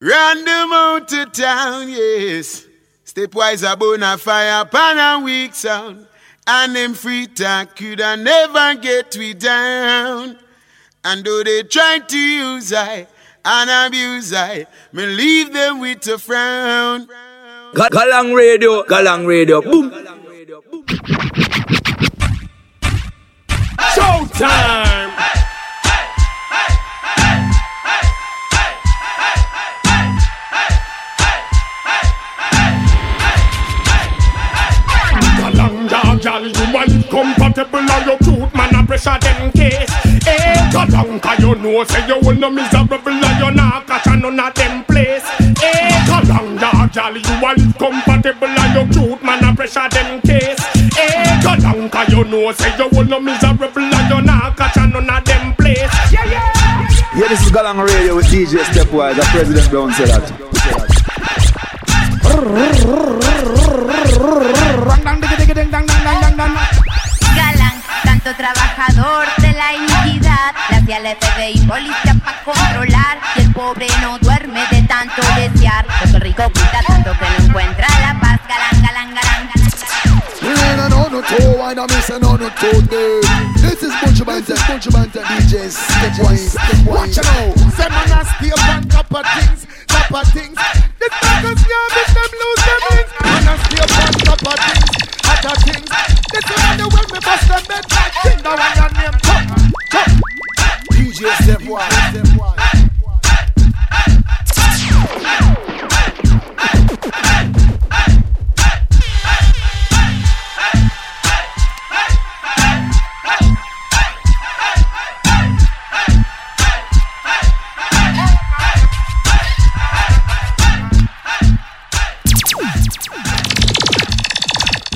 Run them out to town, yes. Stepwise a bona fire, pan a weak sound. And them free talk could I never get we down. And though they try to use I and abuse I, me leave them with a frown. Galang radio, Galang radio, boom. Showtime! Want compatible and you cute man a pressure them case Eh, got long cause you know say you will no miserable and you not catch none of them place Eh, got long gal, you want compatible and you cute man a pressure them case Eh, got long cause you know say you will no miserable and you not catch none of them place Yeah, yeah Yeah, this is Galang Radio with DJ Stepwise. The President Brown said that. Tanto trabajador de la iniquidad, hacía el FBI policía para controlar. Y el pobre no duerme de tanto desear. El rico cuida tanto que no encuentra la paz. Galán, galán, galán, galán. no, no, two, I me say no, no, two, This is Bunch of Banter, Bunch of Banter DJs, Stepwise, Stepwise. Watch out, say man a stay on top of things, top of things. The suckers can't make them lose them wings. Man a stay on top of things, other things. This is the way me bust them bed like thing. Now when your name top, top. DJ Stepwise, Stepwise.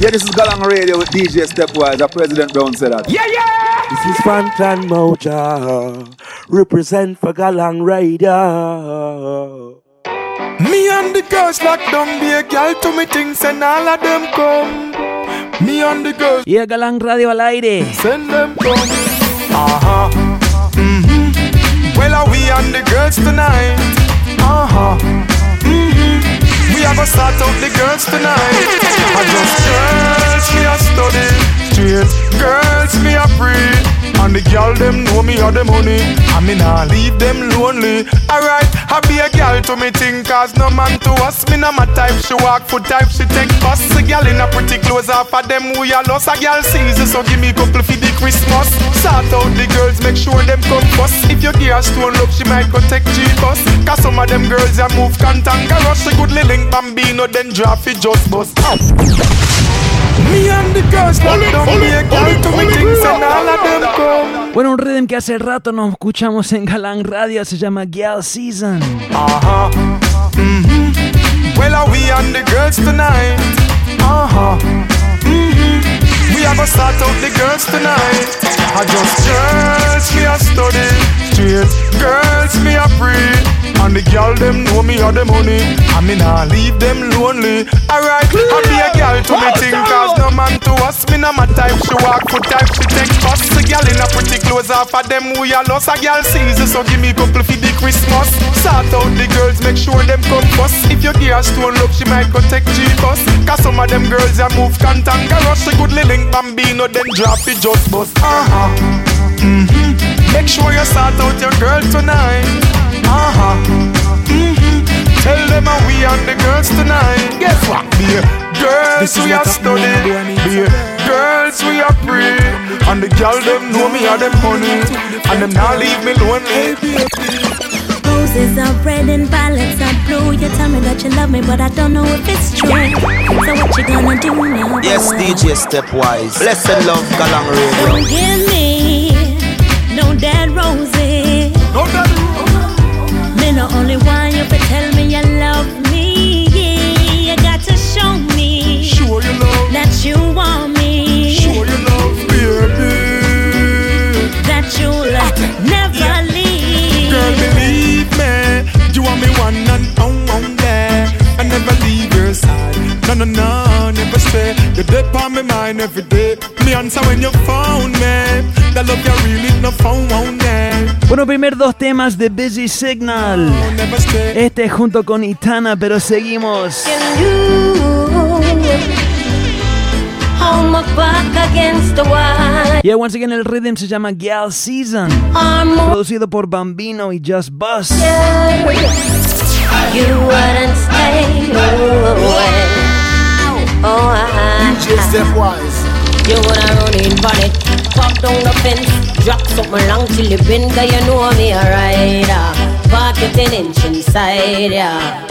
Yeah, this is Galang Radio with DJ Stepwise. The President Brown said that. Yeah, yeah. This is Fantan Moja. Represent for Galang Radio. Me and the girls lock down, be a girl to me things and all of them come. Me and the girls. Yeah, Galang Radio al aire. Send them come. Uh-huh. Mm-hmm. Well, are we and the girls tonight? Uh-huh. Are gonna start out the girls tonight. I just girls, me a study. Straight girls, me a free. And the girl them know me have the money. I mean, I leave them lonely. Alright, I be a girl to me think, cause no man to us. Me no my type, she walk foot type, she take bus. A girl in a pretty clothes off of them, we are lost. A girl season, so give me a couple for the Christmas. Sort out the girls, make sure them come first. If you give stone love, she might go take G-bus. Cause some of them girls, they move cantankerous. She good link bambino, then drop it just bust. A. Bueno, un rhythm que hace rato nos escuchamos en Galang Radio se llama Girl Season. Mm-hmm. Are we. We are gonna start out the girls tonight. I just girls me a study, straight girls me a free. And the girl them know me have the money. I mean I leave them lonely. Alright, I be a girl to me think cause no man to us. Me no my type. She walk foot type, she take bus. A girl in a pretty clothes off of them we are lost. A girl season, so give me couple for the Christmas. Sort out the girls, make sure them come first. If you give her stone love, she might go take G-bus. Cause some of them girls they move cantankerous. She good link bambino, then drop it just bust. Uh-huh. Mm-hmm. Make sure you sort out your girl tonight. Uh-huh. Mm-hmm. Tell them how we and the girls tonight. Guess what? Be girls we are studying. Be girls we are free. And the girl them know me and them money. And them not leave me lonely. Roses are red and violets are blue. You tell me that you love me, but I don't know if it's true. So what you gonna do now? Yes, DJ Stepwise. Blessed love, Galang Radio. Don't give me only want you to tell me you love me. You got to show me Sure you love. that you want me. Sure you love, baby. That you'll ah, never leave. Girl, believe me, you are me one and oh, oh, only. I never leave your side. No, no, no, never stay. You're on my mind every day. Me answer when you phone me. That love you really no phone, Bueno, primer dos temas de Busy Signal. Este junto con Itana, pero seguimos. Yeah, once again el rhythm se llama Gal Season. Producido por Bambino y Just Bus. You drop something long till you bend, cause you know me a rider. Park it an inch inside, yeah.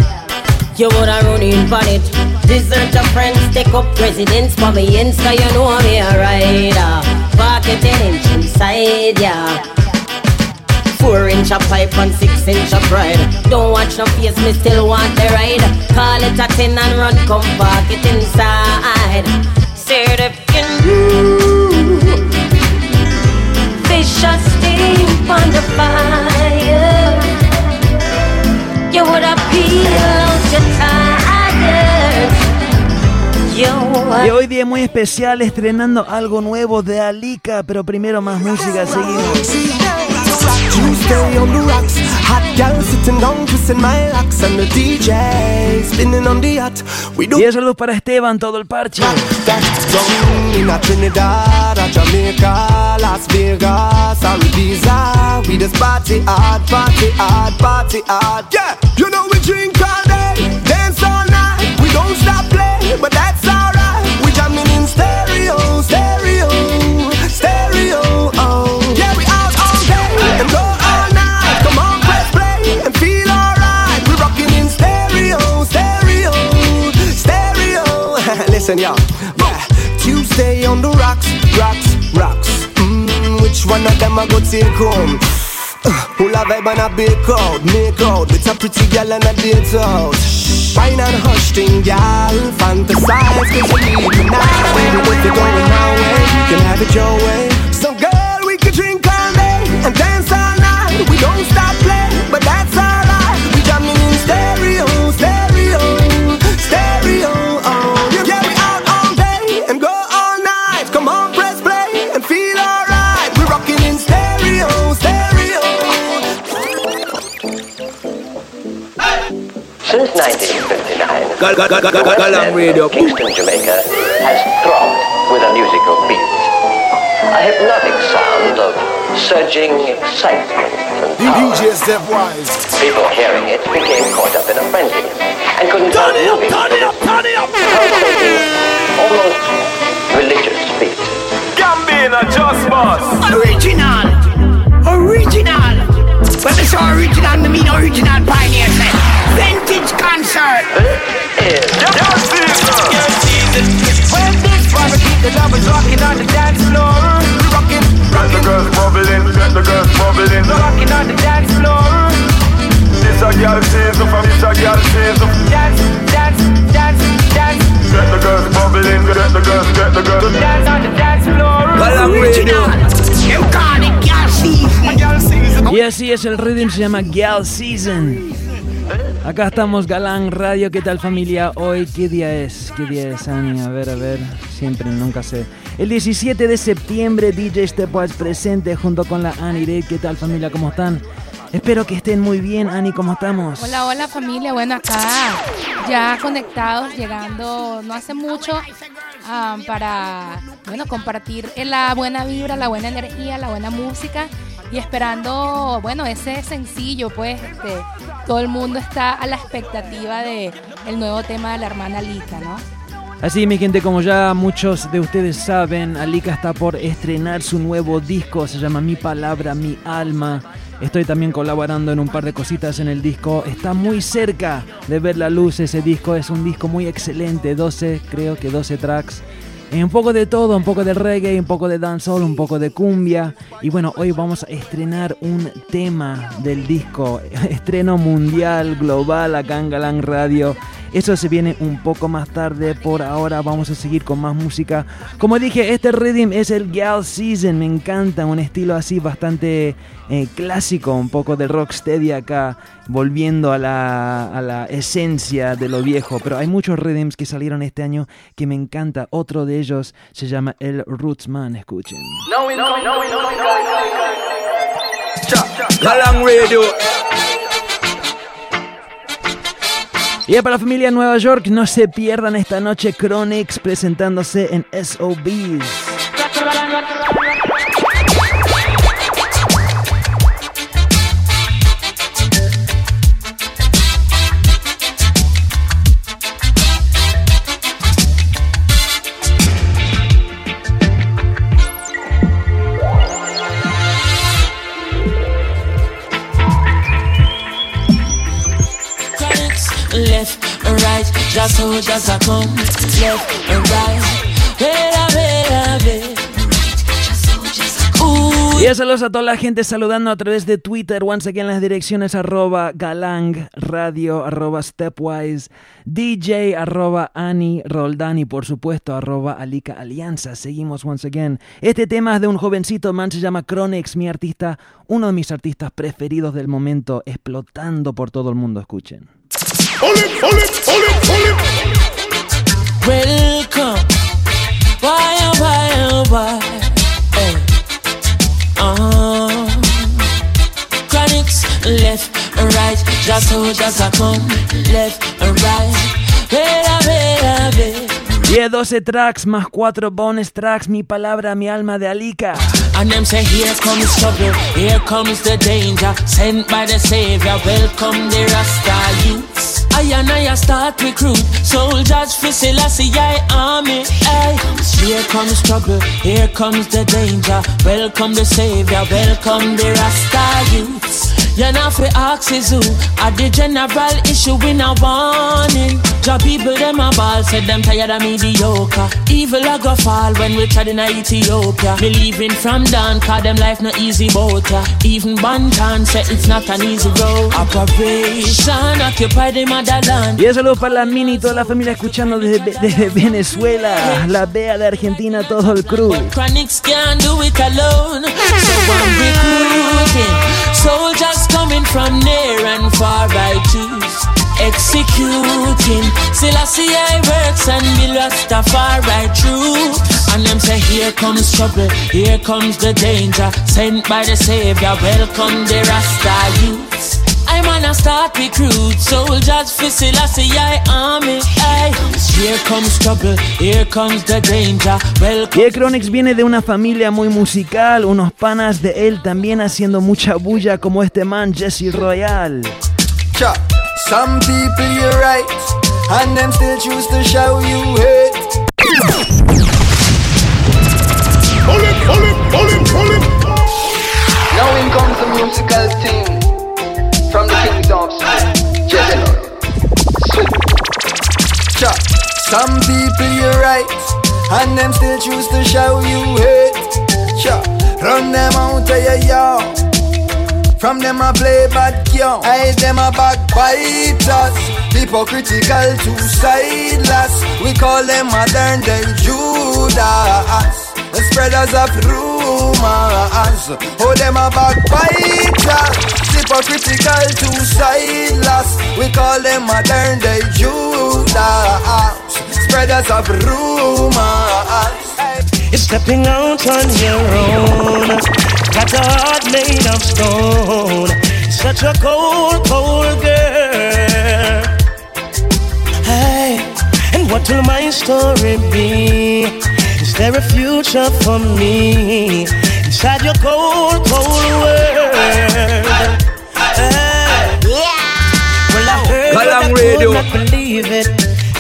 You woulda run in on it, desert your friends, take up residence for me ends, cause you know me a rider. Park it an inch inside, yeah. Four inch of pipe and six inch of ride. Don't watch no face, me still want the ride. Call it a ten and run, come park it inside. Said Y hoy día muy especial estrenando algo nuevo de Alika, pero primero más música, seguimos. Tuesday on the. Hot gal sitting down, twisting my locks. And the DJ spinning on the yacht. We do. Y saludos para Esteban, todo el parche. In a Trinidad, a Jamaica, Las Vegas, Ibiza. We just party hard, party hard, party hard. Yeah, you know we drink all day, dance all night. We don't stop playing, but that's alright. We jamming in stereo, stereo. Listen, y'all. Yeah. Tuesday on the rocks, rocks, rocks. Mm, which one of them I go take home? Uh, who la vibe and a big crowd, make out With a pretty girl and a date out Wine and hush thing, girl Fantasize cause you need me now Baby, if you're going our way You can have it your way So girl, we can drink all day And dance all night We don't stop playing, but that's Since 1959, Gal- gal- gal- gal- gal- Galang Radio. Kingston, Jamaica, has throbbed with a musical beat. A hypnotic sound of surging excitement and power. DJ Stepwise. People hearing it became caught up in a frenzy and couldn't help moving. Turn it up, turn it up, Almost religious beat. Gambino, just boss. Original, original. When I say original, I mean original pioneer set. Eh? Vintage concert. When this one keep the lovers rocking on the dance floor. Rocking, Get the girls bubbling, get the girls bubbling. Rocking on the dance floor. This a girl season from this a girl season. Dance, dance, dance, dance. Get the girls bubbling, get the girls, get the girls. Dance on the dance floor. Original. You it girl season. Girl season. Y así es, el rhythm se llama Gal Season. Acá estamos, Galán Radio. ¿Qué tal, familia? Hoy, ¿qué día es? ¿Qué día es, Ani? A ver, a ver. Siempre, nunca sé. El 17 de septiembre, DJ Stepwise presente junto con la Ani Reid. ¿Qué tal, familia? ¿Cómo están? Espero que estén muy bien, Ani. ¿Cómo estamos? Hola, hola familia, bueno acá ya conectados, llegando no hace mucho ah, para bueno compartir la buena vibra, la buena energía, la buena música y esperando bueno ese sencillo pues este, todo el mundo está a la expectativa de el nuevo tema de la hermana Lika, ¿no? Así, mi gente, como ya muchos de ustedes saben, Alika está por estrenar su nuevo disco, se llama Mi Palabra, Mi Alma. Estoy también colaborando en un par de cositas en el disco. Está muy cerca de ver la luz ese disco. Es un disco muy excelente, 12, creo que 12 tracks. Eh, Un poco de todo, un poco de reggae, un poco de dancehall, un poco de cumbia. Y bueno, hoy vamos a estrenar un tema del disco. Estreno mundial, global, acá en Galán Radio. Eso se viene un poco más tarde. Por ahora vamos a seguir con más música. Como dije, este rhythm es el Gal Season. Me encanta, un estilo así bastante eh, clásico, un poco de rocksteady acá, volviendo a la, a la esencia de lo viejo. Pero hay muchos rhythms que salieron este año que me encanta. Otro de ellos se llama el Rootsman. Escuchen. No, no, no, no, no, no, no. Galang Radio. Y para la familia Nueva York, no se pierdan esta noche Chronix presentándose en SOBs. Y saludos a toda la gente saludando a través de Twitter, once again las direcciones arroba galang radio arroba stepwise DJ arroba Ani Roldán y por supuesto arroba Alika Alianza. Seguimos once again. Este tema es de un jovencito man, se llama Chronex, mi artista, uno de mis artistas preferidos del momento, explotando por todo el mundo. Escuchen. Welcome. Why, oh, why, oh, why? Hey. Uh, Chronics, left and right. Just soldiers are come, left and right. Vera, vera, vera. 10, 12 tracks más 4 bonus tracks, mi palabra, mi alma de Alika. And them say, here comes trouble, here comes the danger. Sent by the Savior, welcome the Rasta youths. I and I start recruit soldiers for Selassie I army. Ay. Here comes trouble, here comes the danger. Welcome the Savior, welcome the Rasta youths. You know fi ask is who? At the general issue in a warning. Job people them a ball Said them tired of mediocre. Evil a go fall when we tried in Ethiopia. Me leaving from down Cause them life no easy boat ya. Even Bantan said it's not an easy road. Operation Occupy the motherland. Y un saludo para la mini y toda la familia escuchando desde, desde Venezuela, la Bea de Argentina, todo el crew. Chronics can't do it alone. So I'm recruiting Soldiers coming from near and far I choose Executing. Selassie I works and me Rastafari true. And them say here comes trouble Here comes the danger. Sent by the Savior Welcome the Rasta youths I'm gonna start recruit soldiers for Selassie I army. Ay. Here comes trouble, here comes the danger. Welcome. Chronix viene de una familia muy musical, unos panas de él también haciendo mucha bulla como este man Jesse Royal. Cha. Some people you're right, and them still choose to show you hate. Now in comes the musical thing from the of Jesse. Sweet. Some people you're right, and them still choose to show you hate. Cha. Run them out of your yard. From them I play bad young, I them a backbiters Hypocritical two sideless We call them modern day Judas The spreaders of rumors Oh them a backbiters Hypocritical two sideless We call them modern day Judas Spreaders of rumors You're stepping out on your own. Got a heart made of stone. Such a cold, cold girl. Hey, and what will my story be? Is there a future for me inside your cold, cold world? Well, I heard I could not believe it.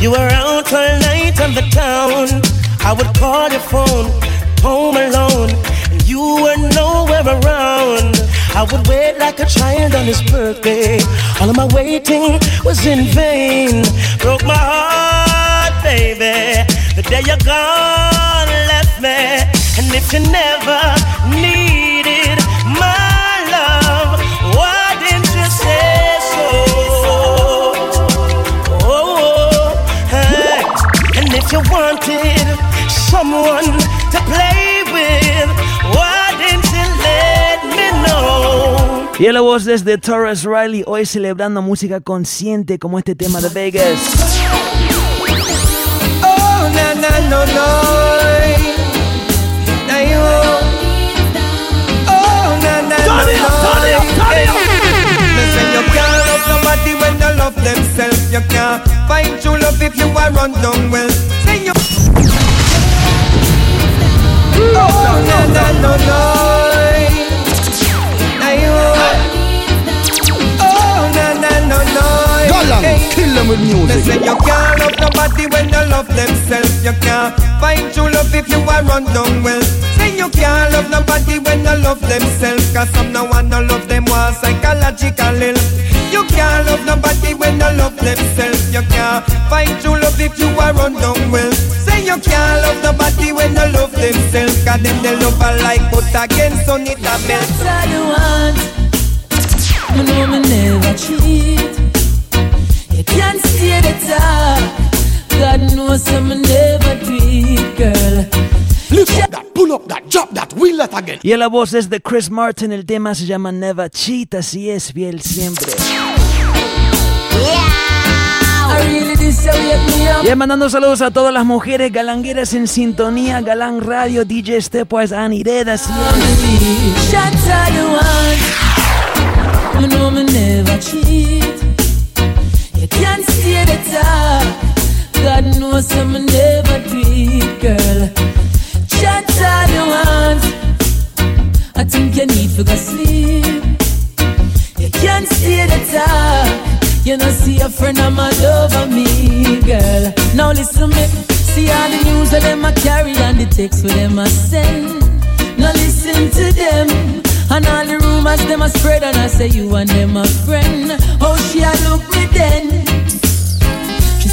You were out all night on the town. I would call your phone, home alone, and you were nowhere around. I would wait like a child on his birthday. All of my waiting was in vain. Broke my heart, baby. The day you're gone, left me. And if you never needed my love, why didn't you say so? Oh, hey. And if you wanted someone to play with, why didn't you let me know? Y a la voz desde Torres Riley, hoy celebrando música consciente como este tema de Vegas. na na no no. Dai you. Oh na na no no. Me say you can't love somebody when they love themselves. You can't find true love if you are run down well. Say you Oh na na no no. Dai ho Oh na na no no. Kill them with music. They say you can't love nobody when love themselves. You can't find true love if you are run down well. Say you can't love nobody when they love themselves. Cause some no one no love them was psychological ill. You can't love nobody when they love themselves. You can't find true love if you are run down well. Say you can't love nobody when they love themselves. Cause them they love a like but against on it a belt. That's all you want. Me know me never cheat. You can't stay the top. God knows I'm never do it, girl. Lift up that, pull up that, drop that, wheel that again. Y a la voz es de Chris Martin, el tema se llama Never Cheat, así es, fiel siempre. I really this how wake me up. Y mandando saludos a todas las mujeres galangueras en sintonía, Galán Radio, DJ Stepwise, Anireda, así God knows I'm never do girl. Shots all you want. I think you need to go sleep. You can't stay the top. You know, see a friend of my over me, girl. Now listen me. See all the news that them a carry and the text for them a send. Now listen to them. And all the rumors them a spread and I say you and them a friend. Oh, she a look me then.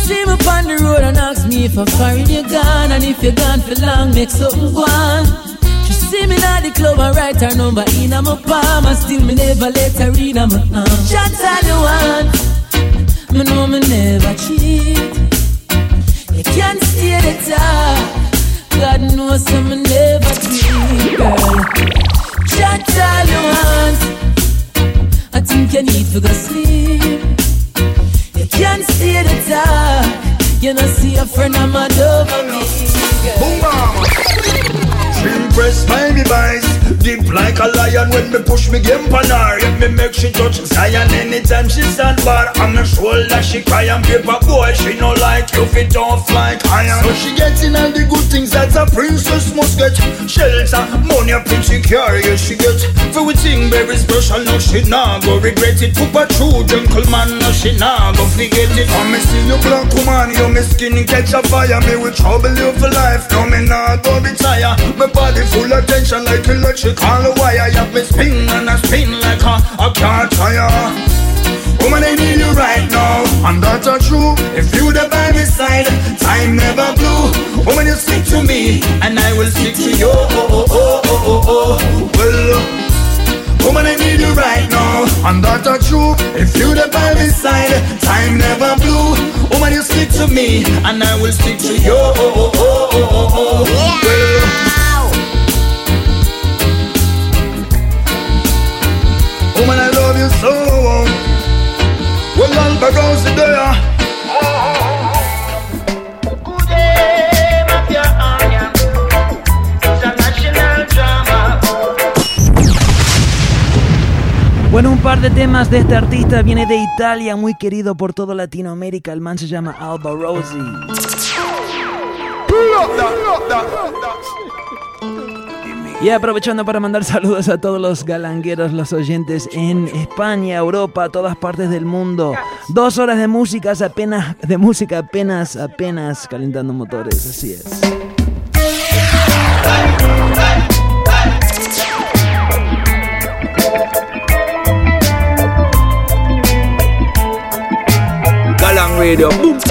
See me on the road and ask me if I'm foreign you gone and if you're gone for long, make something go on. She see me at the club and write her number in a my palm and still me never let her in a my arm. Shots all you want. Me know me never cheat. You can't stay the ah. top. God knows I'm never cheat, girl. Shots all you want. I think you need to go sleep. You can't stay the top. You know, see a friend of mine over me. Trim press Miami vice Deep like a lion when me push me game pan her. If me make she touch Zion anytime she stand bar On my shoulder she cry and paper boy. She no like you fit off like iron So she gets in all the good things that a princess must get. Shelter, money, pretty car, yes she get For we think very special, no she nah go regret it. Put a true gentleman, no she nah go forget it. And me see you black woman, you me skin catch a fire. Me will trouble you for life, no me nah go retire. My body full of tension like electrical wire You have me spin and I spin like a, a car tire Woman, I need you right now, and that's a true. If you the by my side, time never blue. Woman, you stick to me, and I will stick to you. Oh, oh, oh, oh, oh. Well, woman, I need you right now, and that's a true. If you the by my side, time never blue. Woman, you stick to me, and I will stick to you. Oh, oh, oh, oh, oh, oh. Well, woman, I love you so. Well, Alba Rose there. Bueno, un par de temas de este artista viene de Italia, muy querido por toda Latinoamérica. El man se llama Alba Rosi. Y aprovechando para mandar saludos a todos los galangueros, los oyentes en España, Europa, todas partes del mundo. Dos horas de música, apenas, de música apenas, apenas calentando motores, así es. Galang Radio. Boom.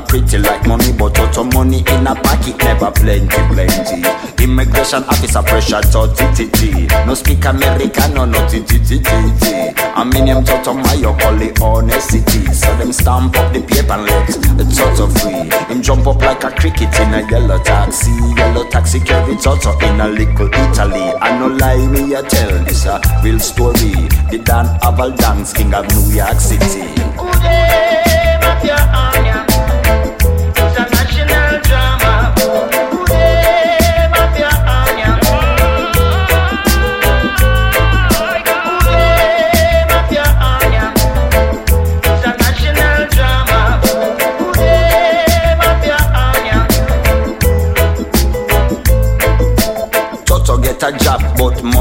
Pretty like money, but out of money in a pocket never plenty, plenty. Immigration officer pressure to TTT. No speak American, no no TTT. I mean him to to my it honesty. So them stamp up the paper and let the toto free. Him jump up like a cricket in a yellow taxi. Yellow taxi carry toto in a little Italy. I no lie me I tell this a real story. The Dan Aval Dance King of New York City. International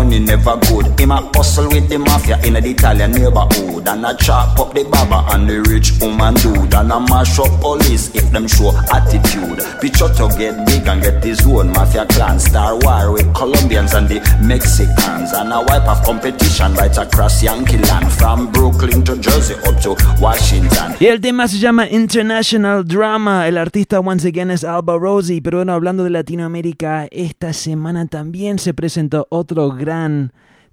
money never good. Him a hustle with the mafia in the Italian neighborhood. And a chop up the baba and the rich woman dude. And a mash up police if them show attitude. Picture to get big and get his own mafia clan. Star war with Colombians and the Mexicans. And a wipe of competition right across Yankee land. From Brooklyn to Jersey up to Washington. Y el tema se llama International Drama. El artista once again es Alba Rosie. Pero bueno, hablando de Latinoamérica, esta semana también se presentó otro gran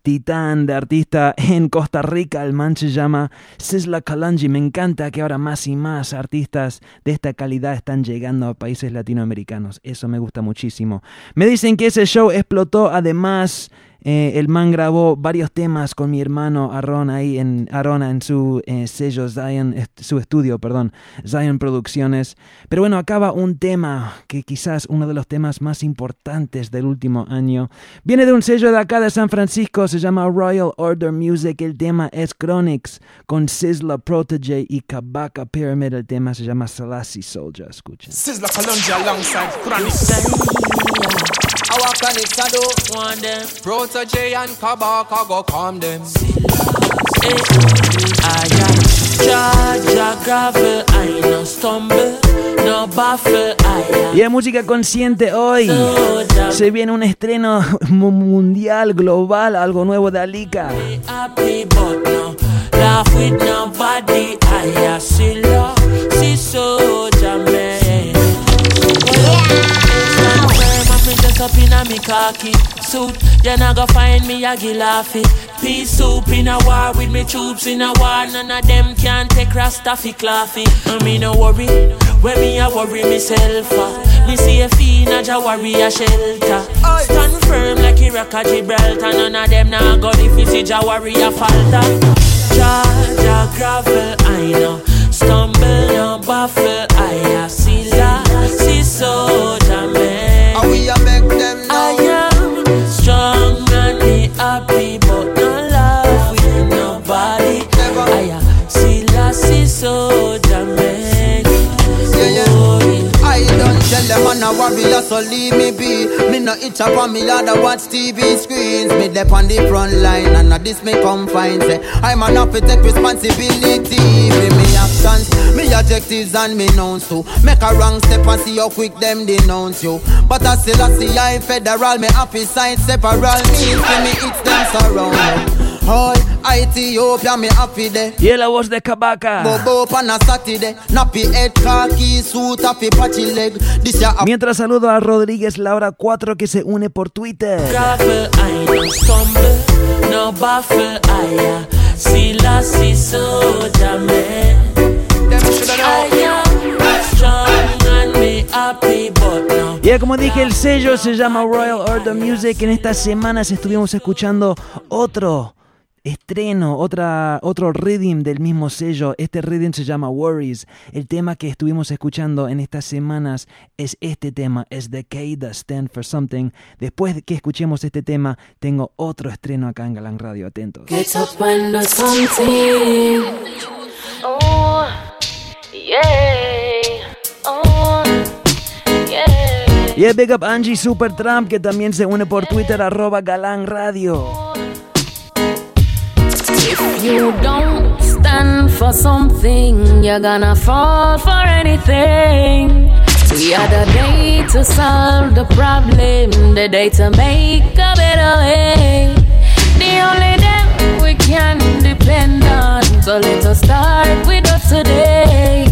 titán de artista en Costa Rica. El man se llama Sisla Kalanji. Me encanta que ahora más y más artistas de esta calidad están llegando a países latinoamericanos. Eso me gusta muchísimo. Me dicen que ese show explotó además. Eh, el man grabó varios temas con mi hermano Aaron ahí en Arona en su eh, sello Zion, est- su estudio, perdón, Zion Producciones. Pero bueno, acaba un tema que quizás uno de los temas más importantes del último año. Viene de un sello de acá de San Francisco, se llama Royal Order Music. El tema es Chronics con Sizzla Protege y Kabaka Pyramid. El tema se llama Selassie Soldier. Escuchen. Sizzla Kalonji alongside Chronic. Our Y de música consciente hoy se viene un estreno mu- mundial, global, algo nuevo de Alika. happy, firm and me dress up in a me khaki suit. Then I go find me a gilafi. Peace soup in a war with me troops in a war. None of them can take Rastafi claffy. I me no worry. When me a worry myself, uh, me see a fiend a ja warrior shelter. Stand firm like Iraq or Gibraltar. None of them nah go if you see ja warrior falter. Ja ja gravel, I know. Stumble no baffle, I a warrior, so leave me be. Me no itch up on me I watch TV screens. Me dep on the front line, and now this me come find. Say, I'm an to take responsibility for me actions, me objectives, and me nouns too. Make a wrong step and see how quick them denounce you. But I still I see I federal, me happy side separal means me it's them surround. All Ethiopia, me happy there. Y la voz de Kabaka. Bobo up on a Saturday, nappy head, khaki suit, happy patchy leg. This ya Mientras saludo a Rodríguez Laura 4 que se une por Twitter. Gravel, I no stumble, no baffle, I a see la, see soldier man. I am strong and me happy, but no. Y como dije, el sello se llama Royal Order Music. En estas semanas estuvimos escuchando otro estreno, otra, otro rhythm del mismo sello. Este rhythm se llama Worries. El tema que estuvimos escuchando en estas semanas es este tema, es The K Stand for Something. Después de que escuchemos este tema, tengo otro estreno acá en Galán Radio. Atentos. Get up do something. Oh, yeah. Oh, yeah. Big Up Angie Super Trump que también se une por Twitter arroba Galán Radio. If you don't stand for something, you're gonna fall for anything. We are the day to solve the problem, the day to make a better way. The only day we can depend on. So let us start with us today.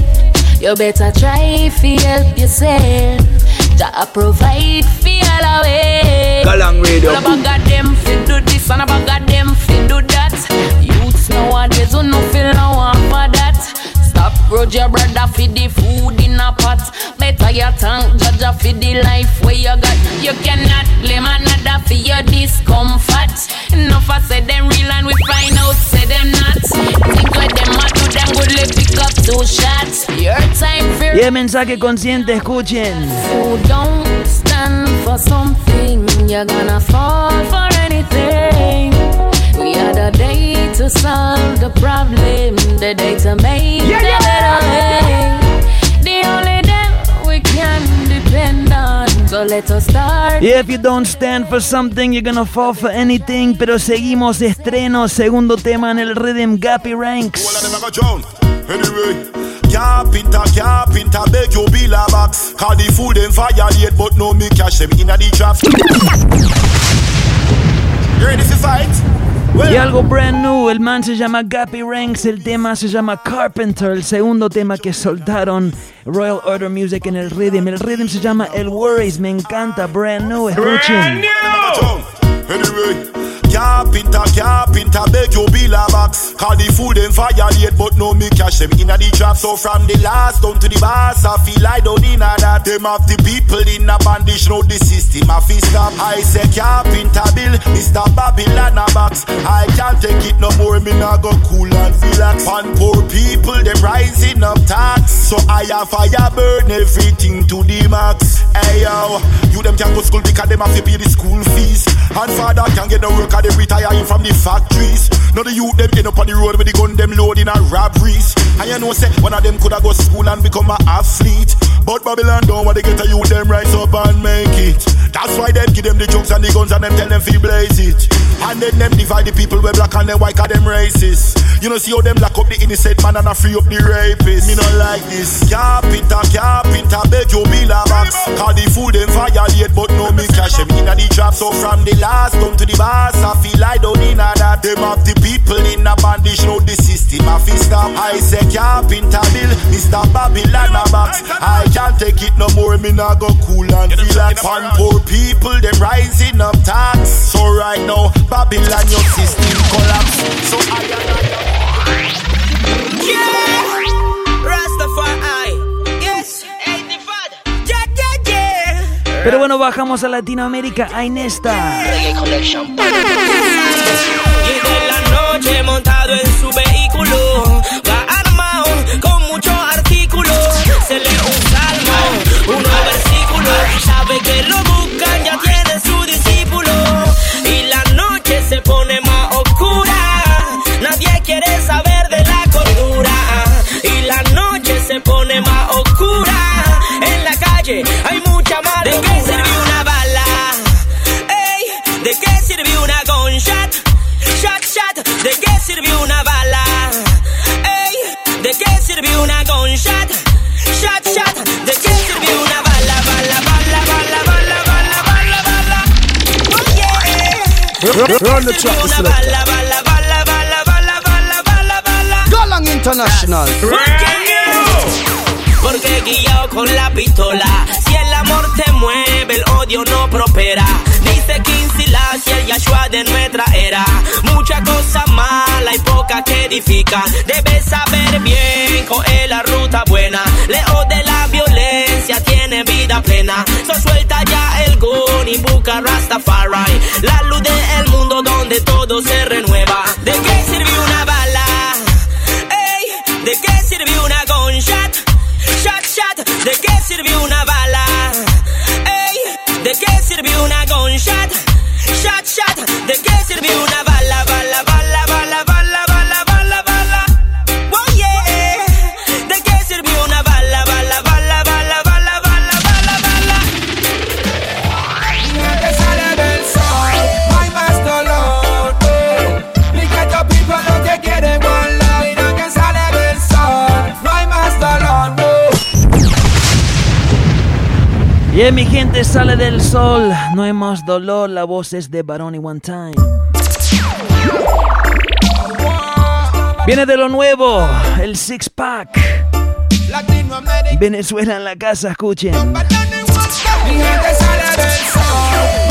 You better try to help yourself. Jah provide for all away. Galang Radio. All about them fit do this and about them fit do that. Nowadays who no feel no want for that. Stop grudge your brother for the food in a pot. Better you thank Jaja for the life where you got. You cannot blame another for your discomfort. Enough I say them real and we find out say them not. Think like them a do them good, let pick up two shots. Your time for Y el mensaje consciente, escuchen. who don't stand for something, you're gonna fall for to solve the problem, the day to make Yeah, the yeah. better way. The only day we can depend on. So let us start. If you don't stand for something, you're gonna fall for anything. Pero seguimos estreno, segundo tema en el Rhythm Gappy Ranks. Anyway, carpenter, carpenter, beg you bill a box. Call the food them violate, but no me cash them in the trap. You ready to fight? Y algo brand new, el man se llama Gappy Ranks, el tema se llama Carpenter, el segundo tema que soltaron Royal Order Music en el Rhythm. El Rhythm se llama El Worries, me encanta, brand new, escuchen. Anyway, carpenter, carpenter, beg you bill a box. Call the food them violate, but no me cash them in the trap. So from the last down to the boss, I feel I don't in a that. Them have the people in a bandage, know the system a fi stop. I say carpenter bill, Mr. Babylon a box. I can't take it no more, me nah go cool and relax. And poor people, them rising up tax. So I have fire burn everything to the max. Hey yo, you them can go school because them have to pay the school fees. And father can get no work they retiring from the factories. Now the youth them end up on the road with the gun them loading and robberies. And you know say one of them coulda go school and become a athlete. But Babylon don't want to get a youth them rise up and make it. That's why them give them the jokes and the guns and them tell them fi blaze it. And then them divide the people where black and them white cause them racist. You know see how them lock up the innocent man and a free up the rapist. Me not like this. Carpenter, carpenter, beg you bill a box. Cause the food them violate but no me cash them in the trap. So from the last down to the boss, I feel I don't in a that. Them have the people in a bandage, know the system a fi stop. I say carpenter bill, Mr. Babylon a box. I can't take it no more, me nah go cool and relax. Pan poor people, them rising up tax. So right now, Babylon your system collapse. So I Rastafari. Pero bueno, bajamos a Latinoamérica, a Inesta. Y de la noche montado en su vehículo. Va armado con muchos artículos Se lee un salmo, unos versículos Sabe que lo Run the track, bala, bala. Galang International. Porque guiado con la pistola. Si el amor te mueve, el odio no prospera. Dice Quincy si el Yahshua de nuestra era. Mucha cosa mala y poca que edifica. Debes saber bien, coger la ruta buena. Lejos de la violencia, tiene vida plena. So suelta ya y busca Rastafari La luz del mundo donde todo se renueva ¿De qué sirvió una bala? Ey, ¿de qué sirvió una gunshot? Shot, shot, ¿de qué sirvió una bala? Ey, ¿de qué sirvió una gunshot? Shot, shot, ¿de qué sirvió una mi gente sale del sol, no hay más dolor, la voz es de Baroni One Time. Viene de lo nuevo, el six pack. Venezuela en la casa, escuchen. Mi gente sale del sol,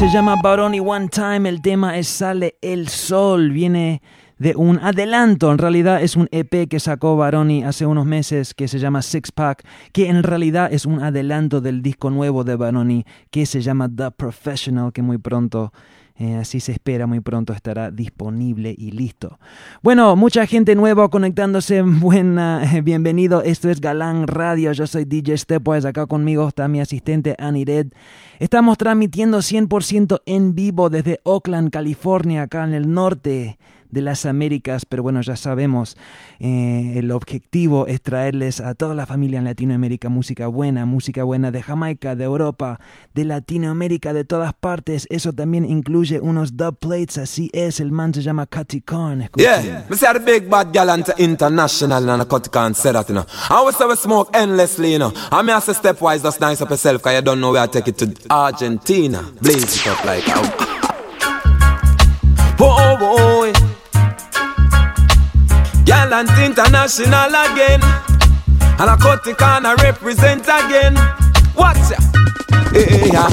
se llama Baroni One Time. El tema es Sale el Sol. Viene de un adelanto. En realidad es un EP que sacó Baroni hace unos meses que se llama Six Pack, que en realidad es un adelanto del disco nuevo de Baroni que se llama The Professional, que muy pronto eh, así se espera, muy pronto estará disponible y listo. Bueno, mucha gente nueva conectándose. Buena, bienvenido. Esto es Galán Radio. Yo soy DJ Stepwise. Acá conmigo está mi asistente Anired. Estamos transmitiendo 100% en vivo desde Oakland, California, acá en el norte de las Américas, pero bueno, ya sabemos, eh, el objetivo es traerles a toda la familia en Latinoamérica música buena, música buena de Jamaica, de Europa, de Latinoamérica, de todas partes. Eso también incluye unos dub plates, así es, el man se llama Khan. escuchen. Yeah, me say the big bad gal and international and can say that, you know. I say we smoke endlessly, you know. I mean, I say stepwise, just nice up yourself, cause you don't know where I take it to Argentina. Blaze it up like how. Oh, oh, oh. Gallant international again. And a cut can I represent again. Watch ya. Eh, eh, yeah.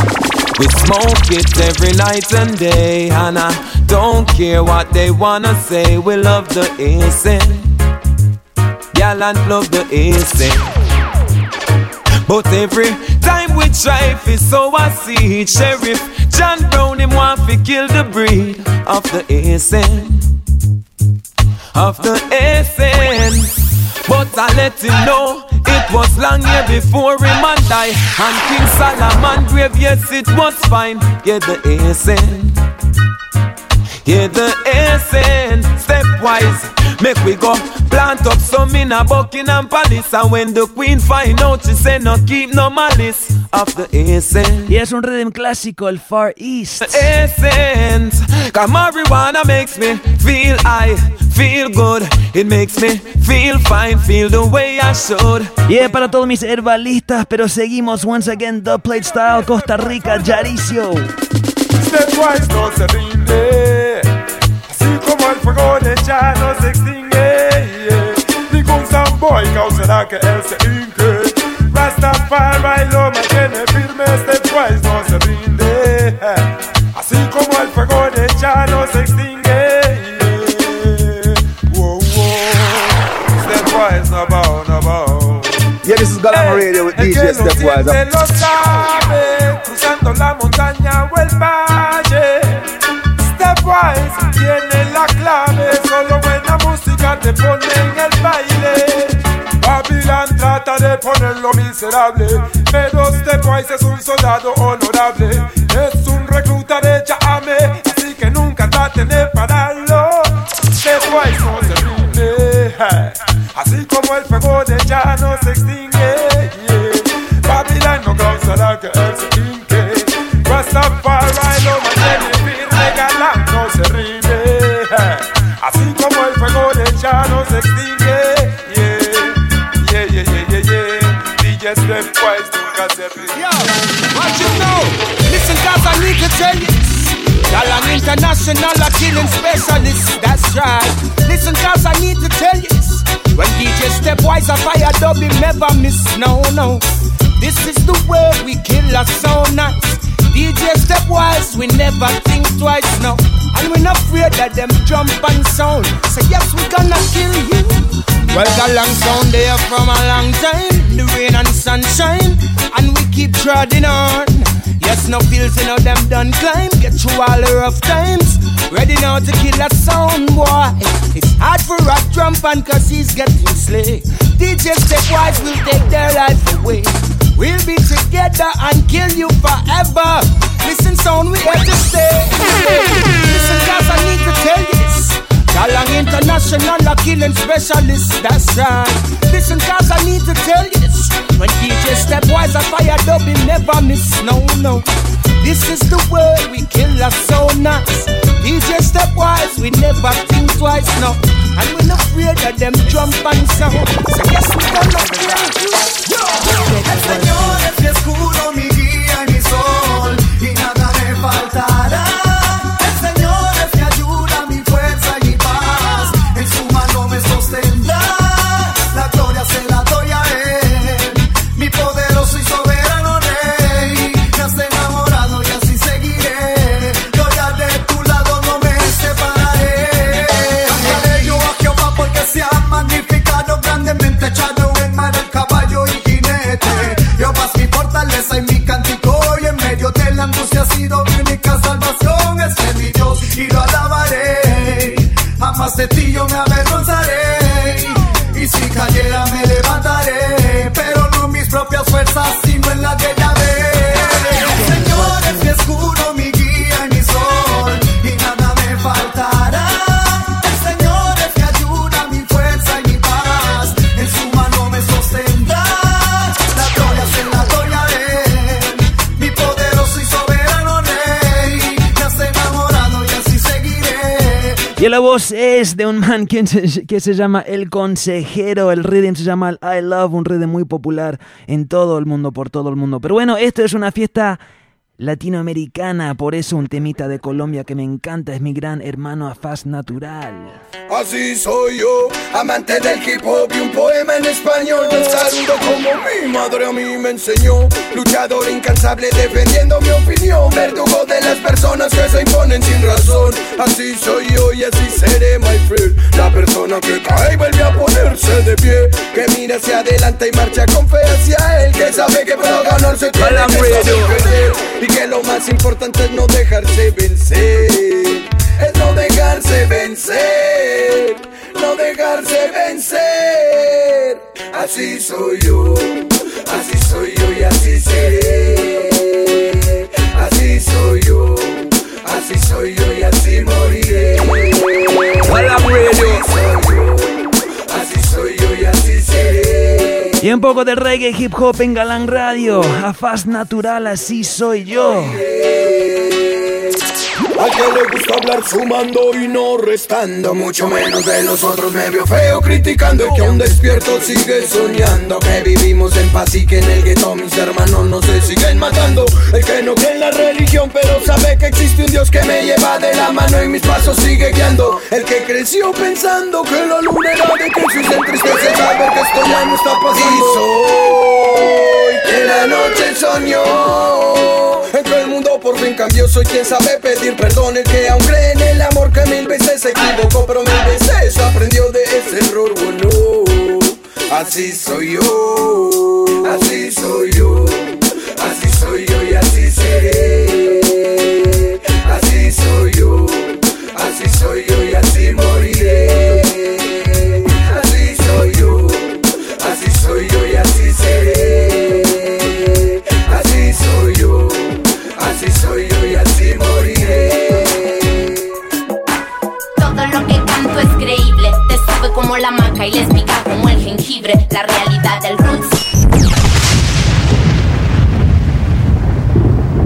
We smoke it every night and day. And I don't care what they wanna say. We love the ASN. Gallant love the ASN. But every time we try fi so I see it, Sheriff John Brown him want fi kill the breed of the ASN Of the ASN But I let him know it was long year before him and die And King Solomon grave, yes it was fine. Yeah the ASN Yeah the ASN Stepwise Make we go plant up some in a Buckingham Palace And when the queen find out she say no keep no malice Of the ASN Y es un rhythm clásico, el Far East. essence. Cause marijuana makes me feel high, feel good. It makes me feel fine, feel the way I should. Y es para todos mis herbalistas, pero seguimos once again, Dub Plate Style, Costa Rica, Jaricio. Stepwise no se rinde, así como el fuego de ya no se extingue. yeah. Ningún samboy causará que él se hinque. Rastafari lo mantiene firme, Stepwise no se rinde, así como el fuego de ya no se extingue. Whoa, whoa. Stepwise no bow, no bow. Yeah, this is Galang Radio with El DJ que lo Stepwise. siente lo sabe, cruzando la montaña o el valle. Stepwise tiene la clave, solo música te pone en el baile. Babylon trata de ponerlo miserable, pero Stepwise es un soldado honorable. Es un recluta de Yahame, así que nunca traten de pararlo. Stepwise no se rinde, así como el fuego de ya no se extingue. International a killing specialist, that's right. Listen, cause I need to tell you this. When DJ Stepwise a fire dub, him never miss, no, no. This is the way we kill a sound nice. DJ Stepwise, we never think twice, no. And we're not afraid that them jump and sound. So yes, we gonna kill you. Well, the long sound there from a long time. The rain and sunshine. And we keep trotting on. Yes, no feels, you know, them done climb. Get through all the rough times. Ready now to kill a sound boy. It's hard for a drum pan cause he's getting slick. DJ Stepwise will take their life away. We'll be together and kill you forever. Listen, sound, we have to stay. Listen, cause I need to tell you this. Galang International, a killing specialist, that's right. Listen, cause I need to tell you this. When DJ Stepwise a fire dub, he never miss, no, no. This is the way we kill us so nice. DJ Stepwise, we never think twice, no. And we're not afraid of them jump and sound. So yes, we gonna play. El Señor es mi escudo, mi guía mi sol, y nada me faltará. Jamás de ti yo me avergonzaré. Y si cayera me levantaré, pero no mis propias fuerzas, es de un man que se, que se llama El Consejero. El rhythm se llama el I Love, un rhythm muy popular en todo el mundo, por todo el mundo. Pero bueno, esto es una fiesta latinoamericana, por eso un temita de Colombia que me encanta es mi gran hermano Afaz Natural. Así soy yo, amante del hip hop y un poema en español. Yo saludo como mi madre a mí me enseñó. Luchador incansable defendiendo mi opinión. Verdugo de las personas que se imponen sin razón. Así soy yo y así seré, my friend. La persona que cae y vuelve a ponerse de pie. Que mira hacia adelante y marcha con fe hacia él. Que sabe que para ganarse tiene que saber Radio. perder. Que lo más importante es no dejarse vencer. Es no dejarse vencer. No dejarse vencer. Así soy yo. Así soy yo y así seré. Así soy yo. Así soy yo y así moriré. Alan Y un poco de reggae hip hop en Galán Radio. Afaz Natural, así soy yo. Al que le gusta hablar sumando y no restando Mucho menos de los otros me vio feo criticando. Y que aún despierto sigue soñando Que vivimos en paz y que en el gueto mis hermanos no se siguen matando. El que no cree en la religión pero sabe que existe un Dios que me lleva de la mano Y mis pasos sigue guiando. El que creció pensando que la luna era de que si se entristece saber que esto ya no está pasando. Y la noche soñó por fin cambió, soy quien sabe pedir perdón El que aún cree en el amor que mil veces se equivocó Pero mil veces aprendió de ese error bueno Así soy yo, así soy yo Así soy yo y así seré Así soy yo, así soy yo y así la realidad del roots.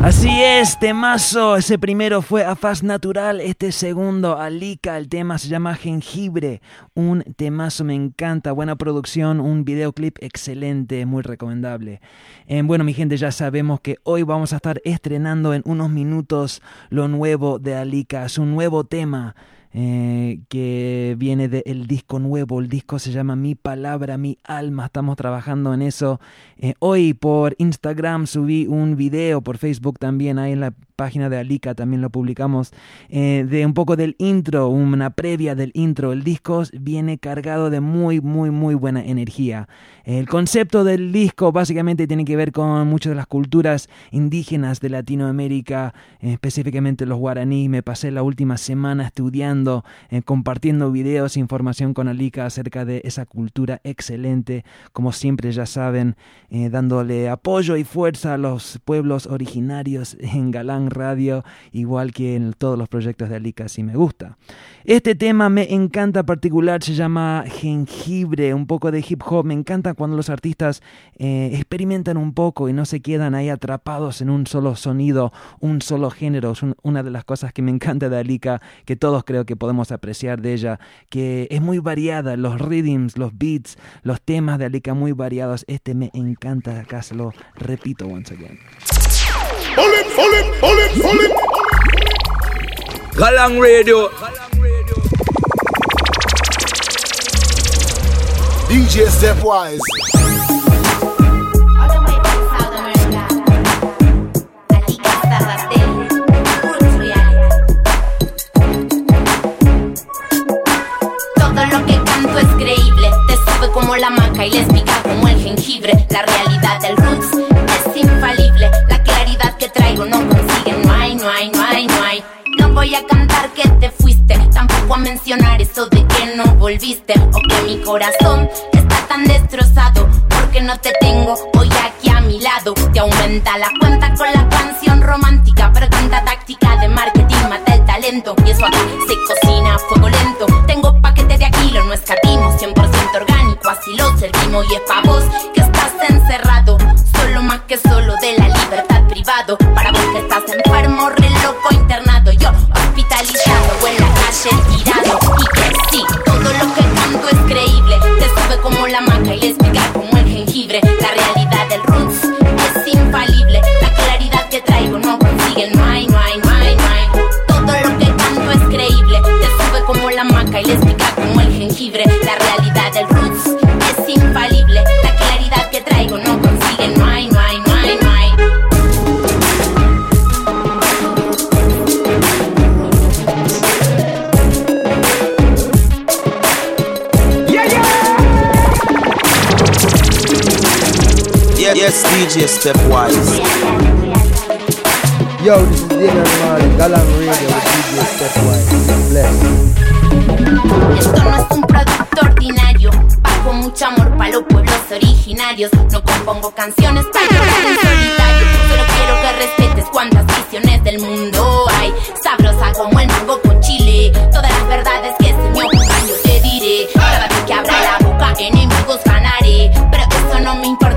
Así es, temazo. Ese primero fue a Faz Natural, este segundo Alica. El tema se llama Jengibre. Un temazo, me encanta. Buena producción, un videoclip excelente, muy recomendable. Eh, bueno, mi gente, ya sabemos que hoy vamos a estar estrenando en unos minutos lo nuevo de Alica. Es un nuevo tema eh, que viene del disco nuevo. El disco se llama Mi Palabra, Mi Alma. Estamos trabajando en eso. Eh, hoy por Instagram subí un video, por Facebook también, ahí en la página de Alika también lo publicamos, eh, de un poco del intro, una previa del intro. El disco viene cargado de muy, muy, muy buena energía. El concepto del disco básicamente tiene que ver con muchas de las culturas indígenas de Latinoamérica, específicamente los guaraní. Me pasé la última semana estudiando, eh, compartiendo videos, información con Alika acerca de esa cultura excelente, como siempre ya saben, eh, dándole apoyo y fuerza a los pueblos originarios en Galán Radio, igual que en todos los proyectos de Alika, si me gusta. Este tema me encanta particular, se llama Jengibre, un poco de hip hop. Me encanta cuando los artistas eh, experimentan un poco y no se quedan ahí atrapados en un solo sonido, un solo género. Es una de las cosas que me encanta de Alika, que todos creo que podemos apreciar de ella, que es muy variada, los rhythms, los beats, los temas de Alika muy variados. Este me encanta, acá se lo repito once again. Galang Radio. DJ Stepwise. Todo lo que canto es creíble, te sube como la maca y les pica como el jengibre. La realidad del roots no consigue, no hay, no hay, no hay, no hay. No voy a cantar que te fuiste, tampoco a mencionar eso de que no volviste o que mi corazón está tan destrozado porque no te tengo hoy aquí a mi lado. Te aumenta la cuenta con la canción romántica, pero tanta táctica de marketing mata el talento y eso aquí se cocina a fuego lento. Tengo paquete de Aquilo, no escatimos, 100% orgánico, así lo servimos y es pa' vos DJ Stepwise. Yo, this is Dylan Marley, Galang Radio with DJ Stepwise. Bless. Esto no es un producto ordinario. Bajo mucho amor para los pueblos originarios. No compongo canciones para llorar en solitario. Solo quiero que respetes cuántas visiones del mundo hay. Sabrosa como el mango con chile. Todas las verdades que se me ocupan yo te diré. Cada vez que abra la boca, enemigos ganaré. Pero eso no me importa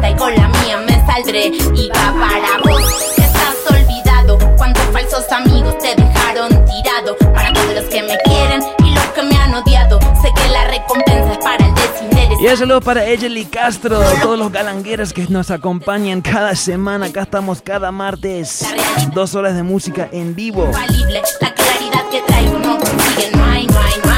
Y va para vos. Estás olvidado. Cuántos falsos amigos te dejaron tirado. Para todos los que me quieren y los que me han odiado. Sé que la recompensa es para el desinteresado. Y un saludo para Ejeli Castro, todos los galangueros que nos acompañan cada semana. Acá estamos cada martes. Dos horas de música en vivo. La claridad que traigo no consigue, no hay, no hay, no hay.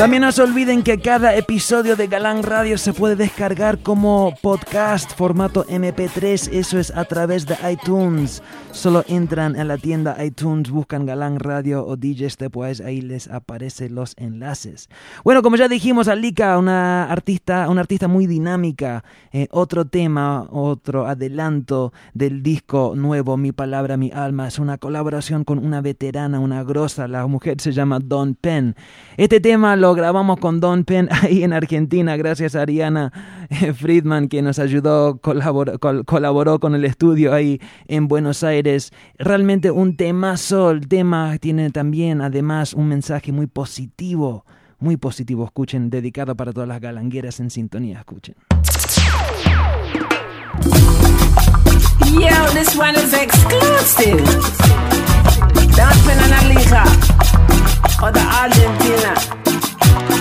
También no se olviden que cada episodio de Galán Radio se puede descargar como podcast formato MP3. Eso es a través de iTunes. Solo entran en la tienda iTunes, buscan Galán Radio o DJ Stepwise, ahí les aparecen los enlaces. Bueno, como ya dijimos, Alika, una artista, una artista muy dinámica. Eh, otro tema, otro adelanto del disco nuevo, Mi Palabra, Mi Alma. Es una colaboración con una veterana, una grosa. La mujer se llama Don Penn. Este tema lo grabamos con Don Penn ahí en Argentina, gracias a Ariana eh, Friedman que nos ayudó, colaboró, col- colaboró con el estudio ahí en Buenos Aires. Realmente un temazo, el tema tiene también además un mensaje muy positivo, muy positivo, escuchen, dedicado para todas las galangueras en sintonía, escuchen. Yo, this one is exclusive. Don't spend or Argentina. Now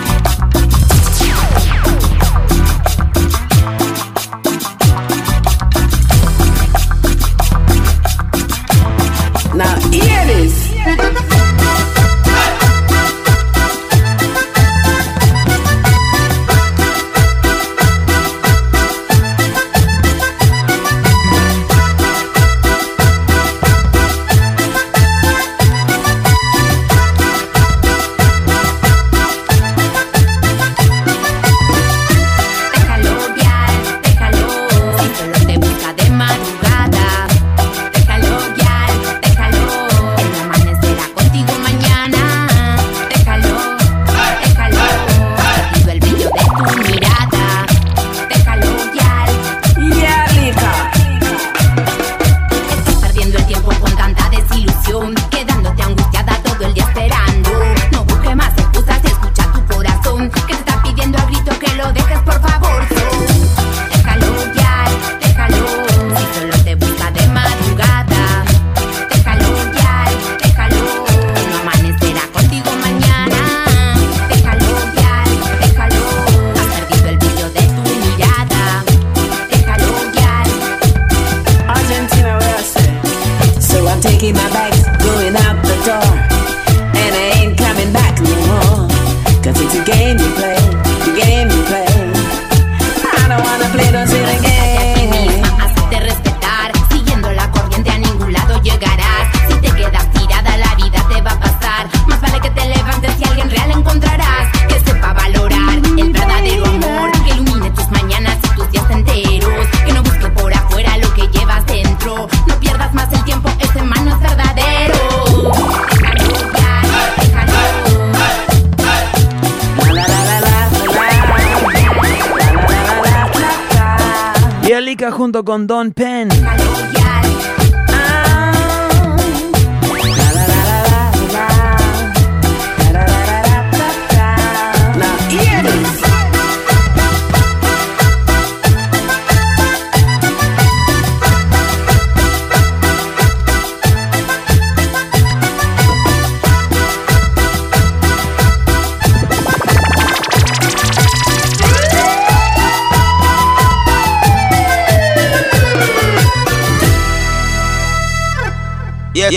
Alika junto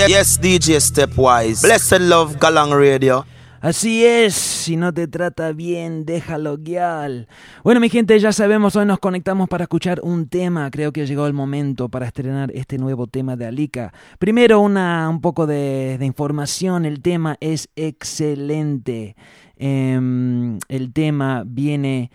Yes, DJ Stepwise. Blessed Love Galang Radio. Así es, si no te trata bien, déjalo guiar. Bueno, mi gente, ya sabemos, hoy nos conectamos para escuchar un tema. Creo que llegó el momento para estrenar este nuevo tema de Alika. Primero, una, un poco de, de información. El tema es excelente. Em, el tema viene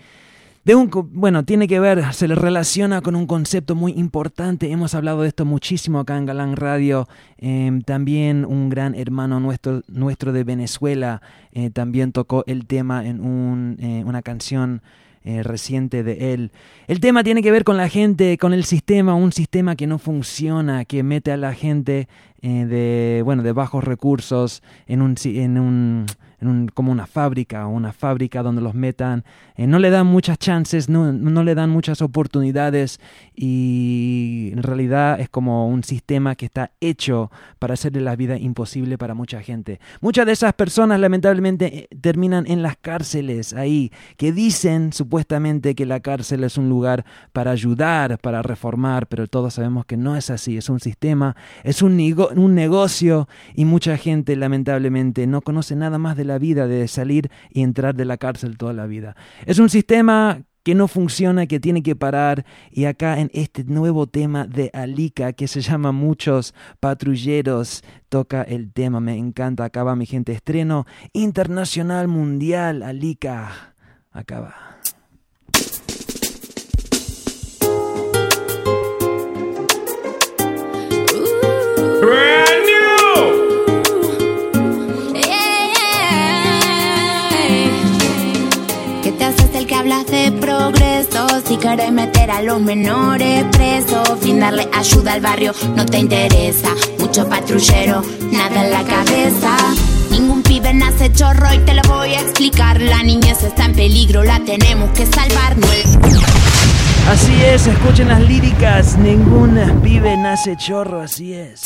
de un, bueno, tiene que ver, se le relaciona con un concepto muy importante. Hemos hablado de esto muchísimo acá en Galán Radio. Em, también un gran hermano nuestro, nuestro de Venezuela eh, también tocó el tema en un, eh, una canción eh, reciente de él. El tema tiene que ver con la gente, con el sistema, un sistema que no funciona, que mete a la gente eh, de, bueno, de bajos recursos en un, en un, en un- como una fábrica, una fábrica donde los metan, eh, no le dan muchas chances, no, no le dan muchas oportunidades y en realidad es como un sistema que está hecho para hacerle la vida imposible para mucha gente. Muchas de esas personas lamentablemente eh, terminan en las cárceles ahí, que dicen supuestamente que la cárcel es un lugar para ayudar, para reformar, pero todos sabemos que no es así, es un sistema, es un, un negocio y mucha gente lamentablemente no conoce nada más de la vida, de salir y entrar de la cárcel toda la vida. Es un sistema que no funciona, que tiene que parar. Y acá en este nuevo tema de Alika, que se llama Muchos Patrulleros, toca el tema. Me encanta. Acá va mi gente. Estreno internacional, mundial, Alika. Acá Si querés meter a los menores presos, sin darle ayuda al barrio, no te interesa. Mucho patrullero, nada en la cabeza. Ningún pibe nace chorro y te lo voy a explicar. La niñez está en peligro, la tenemos que salvar. No el- Así es, escuchen las líricas. Ninguna pibe nace chorro, así es.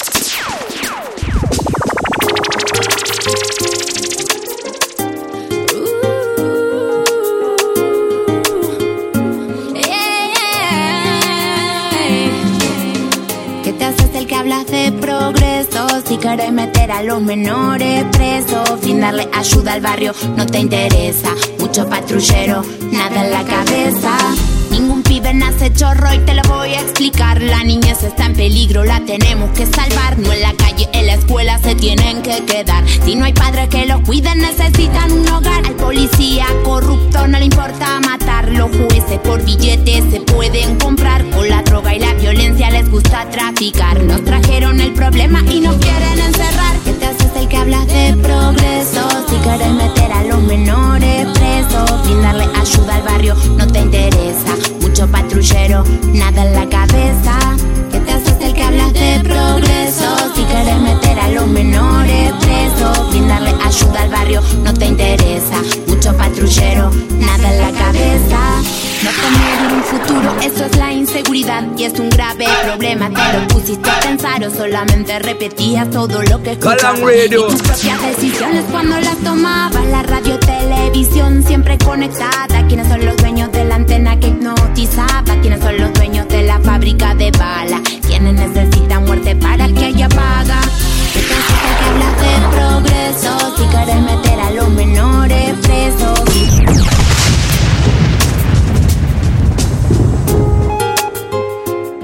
¿Qué te haces el que hablas de progreso? Si querés meter a los menores presos, sin darle ayuda al barrio, no te interesa. Mucho patrullero, nada en la cabeza. Ningún pibe nace chorro y te lo voy a explicar. La niñez está en peligro, la tenemos que salvar. No en la calle, en la escuela se tienen que quedar. Si no hay padres que los cuiden, necesitan un hogar. Al policía corrupto no le importa matar. Los jueces por billetes se pueden comprar. Con la droga y la violencia les gusta traficar. Nos trajeron el problema y nos quieren encerrar. ¿Qué te haces el que hablas de progreso? Si quieres meter a los menores presos, sin darle ayuda al barrio, no te interesa. Mucho patrullero, nada en la cabeza. ¿Qué te haces el que hablas de progreso? Si quieres meter a los menores presos, sin darle ayuda al barrio, no te interesa. Mucho patrullero, nada en la cabeza. No tener un futuro, eso es la inseguridad y es un grave problema. Te lo pusiste a pensar o solamente repetías todo lo que escuchabas. Y tus propias decisiones cuando las tomabas. La radio, televisión siempre conectada. ¿Quiénes son los dueños de la antena que hipnotizaba? ¿Quiénes son los dueños de la fábrica de bala? ¿Quiénes necesitan muerte para que haya paga? ¿Qué te haces el que hablas de progreso? Si quieres meter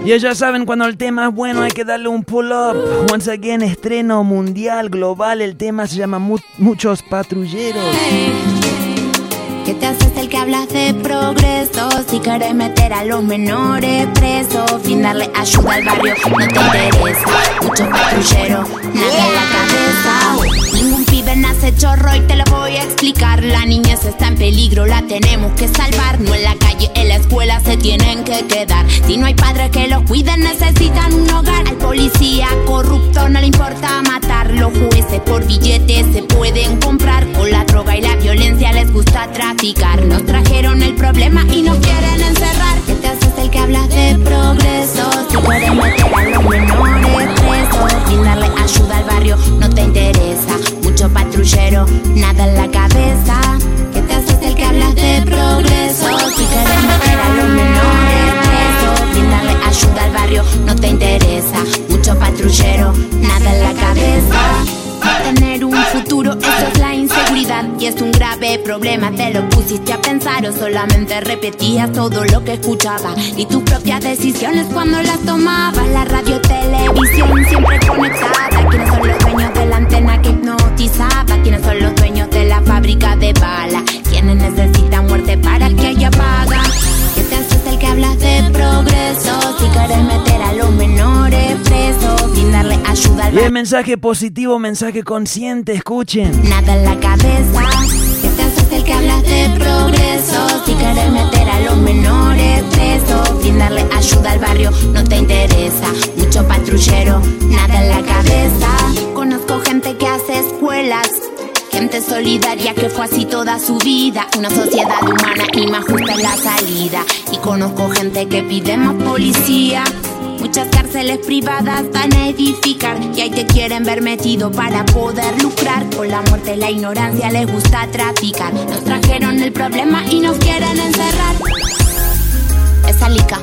Y ya saben, cuando el tema es bueno hay que darle un pull up. Once again, estreno mundial, global. El tema se llama Mu- Muchos Patrulleros. ¿Qué te haces el que hablas de progreso? Si quieres meter a los menores presos, sin darle ayuda al barrio, no te interesa. Mucho patrullero, nada en la cabeza. Pibe nace chorro y te lo voy a explicar. La niñez está en peligro, la tenemos que salvar. No en la calle, en la escuela se tienen que quedar. Si no hay padres que los cuiden, necesitan un hogar. Al policía corrupto no le importa matar. Los jueces por billetes se pueden comprar. Con la droga y la violencia les gusta traficar. Nos trajeron el problema y nos quieren encerrar. ¿Qué te el que hablas de progreso? Si quieres meter a los menores presos, sin darle ayuda al barrio, no te interesa. Mucho patrullero, nada en la cabeza. ¿Qué te haces el que hablas de progreso? Si quieres meter a los menores presos, sin darle ayuda al barrio, no te interesa. Mucho patrullero, nada en la cabeza. Tener un futuro, eso es la inseguridad y es un grave problema. Te lo pusiste a pensar o solamente repetías todo lo que escuchabas y tus propias decisiones cuando las tomabas. La radio, televisión siempre conectada. ¿Quiénes son los dueños de la antena que hipnotizaba? ¿Quiénes son los dueños de la fábrica de bala? ¿Quiénes necesitan muerte para que haya paga? ¿Qué te haces el que hablas de progreso? Si quieres meter Y el mensaje positivo, mensaje consciente, escuchen. nada en la cabeza. ¿Qué te haces el que hablas de progreso? Si quieres meter a los menores presos, sin darle ayuda al barrio, no te interesa. Mucho patrullero, nada en la cabeza. Conozco gente que hace escuelas. Gente solidaria que fue así toda su vida. Una sociedad humana y más justa en la salida. Y conozco gente que pide más policía. Muchas cárceles privadas van a edificar y ahí te quieren ver metido para poder lucrar. Con la muerte y la ignorancia les gusta traficar. Nos trajeron el problema y nos quieren encerrar. Esa lica.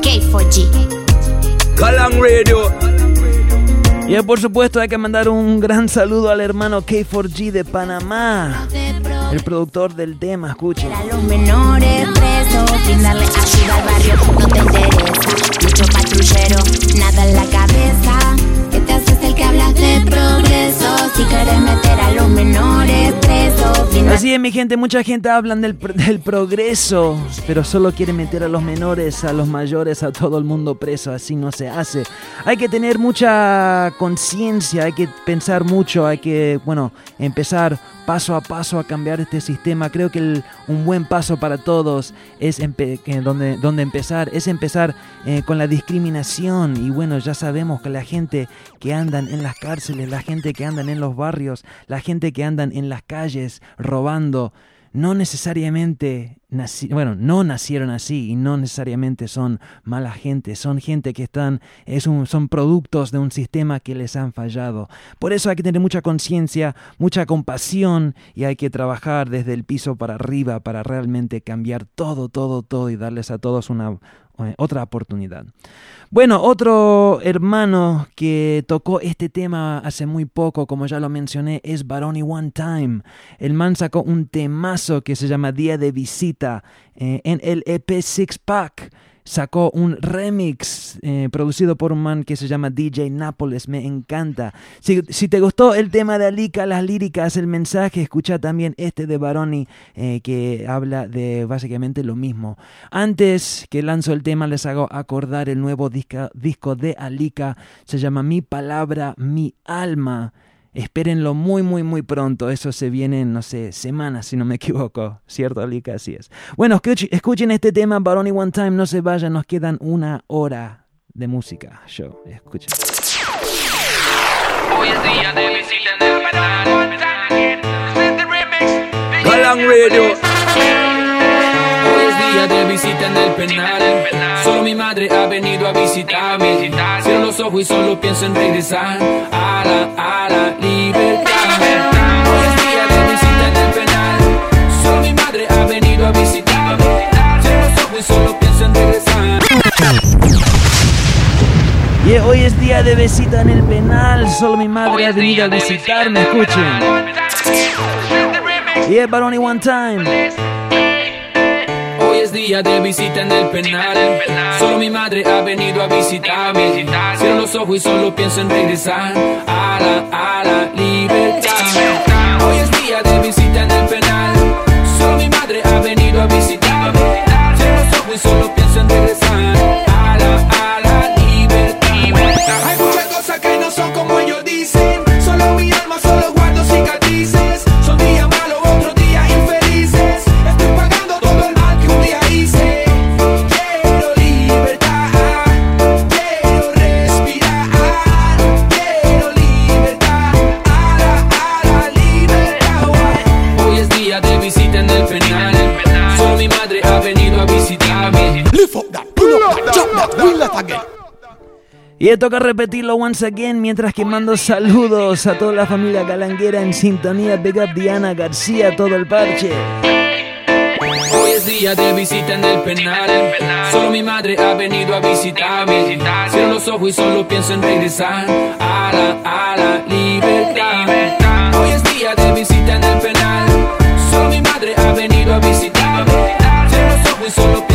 K4G. Galang Radio. Y por supuesto hay que mandar un gran saludo al hermano K4G de Panamá. El productor del tema, escuchen. A los menores presos, sin darle ayuda al barrio, no te interesa. Mucho patrullero, nada en la cabeza. ¿Qué te haces el que hablas de progreso? Si quieres meter a los menores presos, Así es, mi gente, mucha gente hablan del, del progreso, pero solo quiere meter a los menores, a los mayores, a todo el mundo preso. Así no se hace. Hay que tener mucha conciencia, hay que pensar mucho, hay que, bueno, empezar paso a paso a cambiar este sistema. Creo que el- un buen paso para todos es que donde, donde empezar, es empezar eh, con la discriminación. Y bueno, ya sabemos que la gente que andan en las cárceles, la gente que en los barrios, la gente que andan en las calles robando, no necesariamente bueno, no nacieron así y no necesariamente son mala gente, son gente que están, es un- son productos de un sistema que les han fallado. Por eso hay que tener mucha conciencia, mucha compasión y hay que trabajar desde el piso para arriba para realmente cambiar todo, todo, todo y darles a todos una otra oportunidad. Bueno, otro hermano que tocó este tema hace muy poco, como ya lo mencioné, es Baroni One Time. El man sacó un temazo que se llama Día de Visita eh, en el EP Six Pack. Sacó un remix eh, producido por un man que se llama DJ Nápoles, me encanta. Si, si te gustó el tema de Alika, las líricas, el mensaje, escucha también este de Baroni eh, que habla de básicamente lo mismo. Antes que lanzo el tema, les hago acordar el nuevo disco de Alika, se llama Mi Palabra, Mi Alma. Espérenlo muy, muy, muy pronto. Eso se viene en, no sé, semanas, si no me equivoco. ¿Cierto, Alika? Así es. Bueno, escuch- escuchen este tema, Baroni One Time. No se vayan, nos quedan una hora de música. Show, escuchen. Hoy es día de visita en el. Galang Radio. Hoy es día de visita en el penal. Solo mi madre ha venido a visitarme. Cierro los ojos y solo pienso en regresar a la, a la libertad. Hoy es día de visita en el penal. Solo mi madre ha venido a visitarme. Cierro los ojos y solo pienso en regresar. Y hoy es día de visita en el penal. Solo mi madre ha venido a visitarme. Escuchen. Y es Baroni One Time. Día de visita en el penal. Solo mi madre ha venido a visitarme. Cierro los ojos y solo pienso en regresar a la, a la libertad. Hoy es día de visita en el penal. Solo mi madre ha venido a visitarme. Cierro los ojos y solo pienso en regresar again. Y toca repetirlo once again mientras que mando saludos a toda la familia galanguera en sintonía. Big up Diana García, todo el parche. Hoy es día de visita en el penal. Solo mi madre ha venido a visitarme. Cierro los ojos y solo pienso en regresar a la, a la libertad. Hoy es día de visita en el penal. Solo mi madre ha venido a visitarme. Cierro los ojos y solo pienso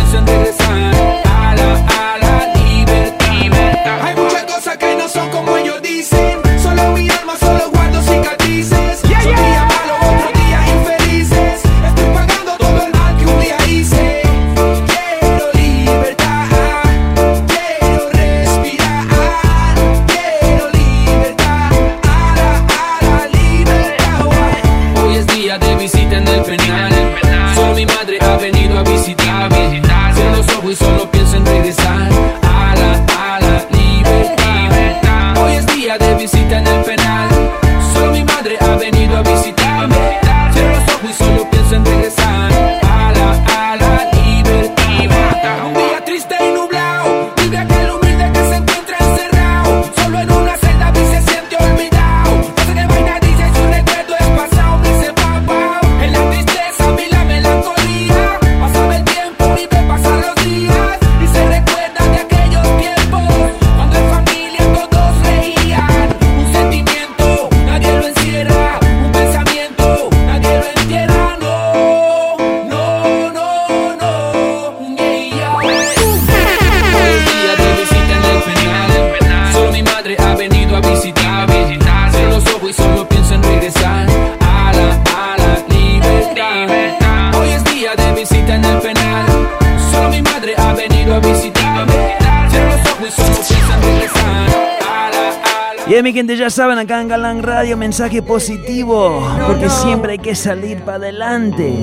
Galán Radio, mensaje positivo, porque siempre hay que salir para adelante.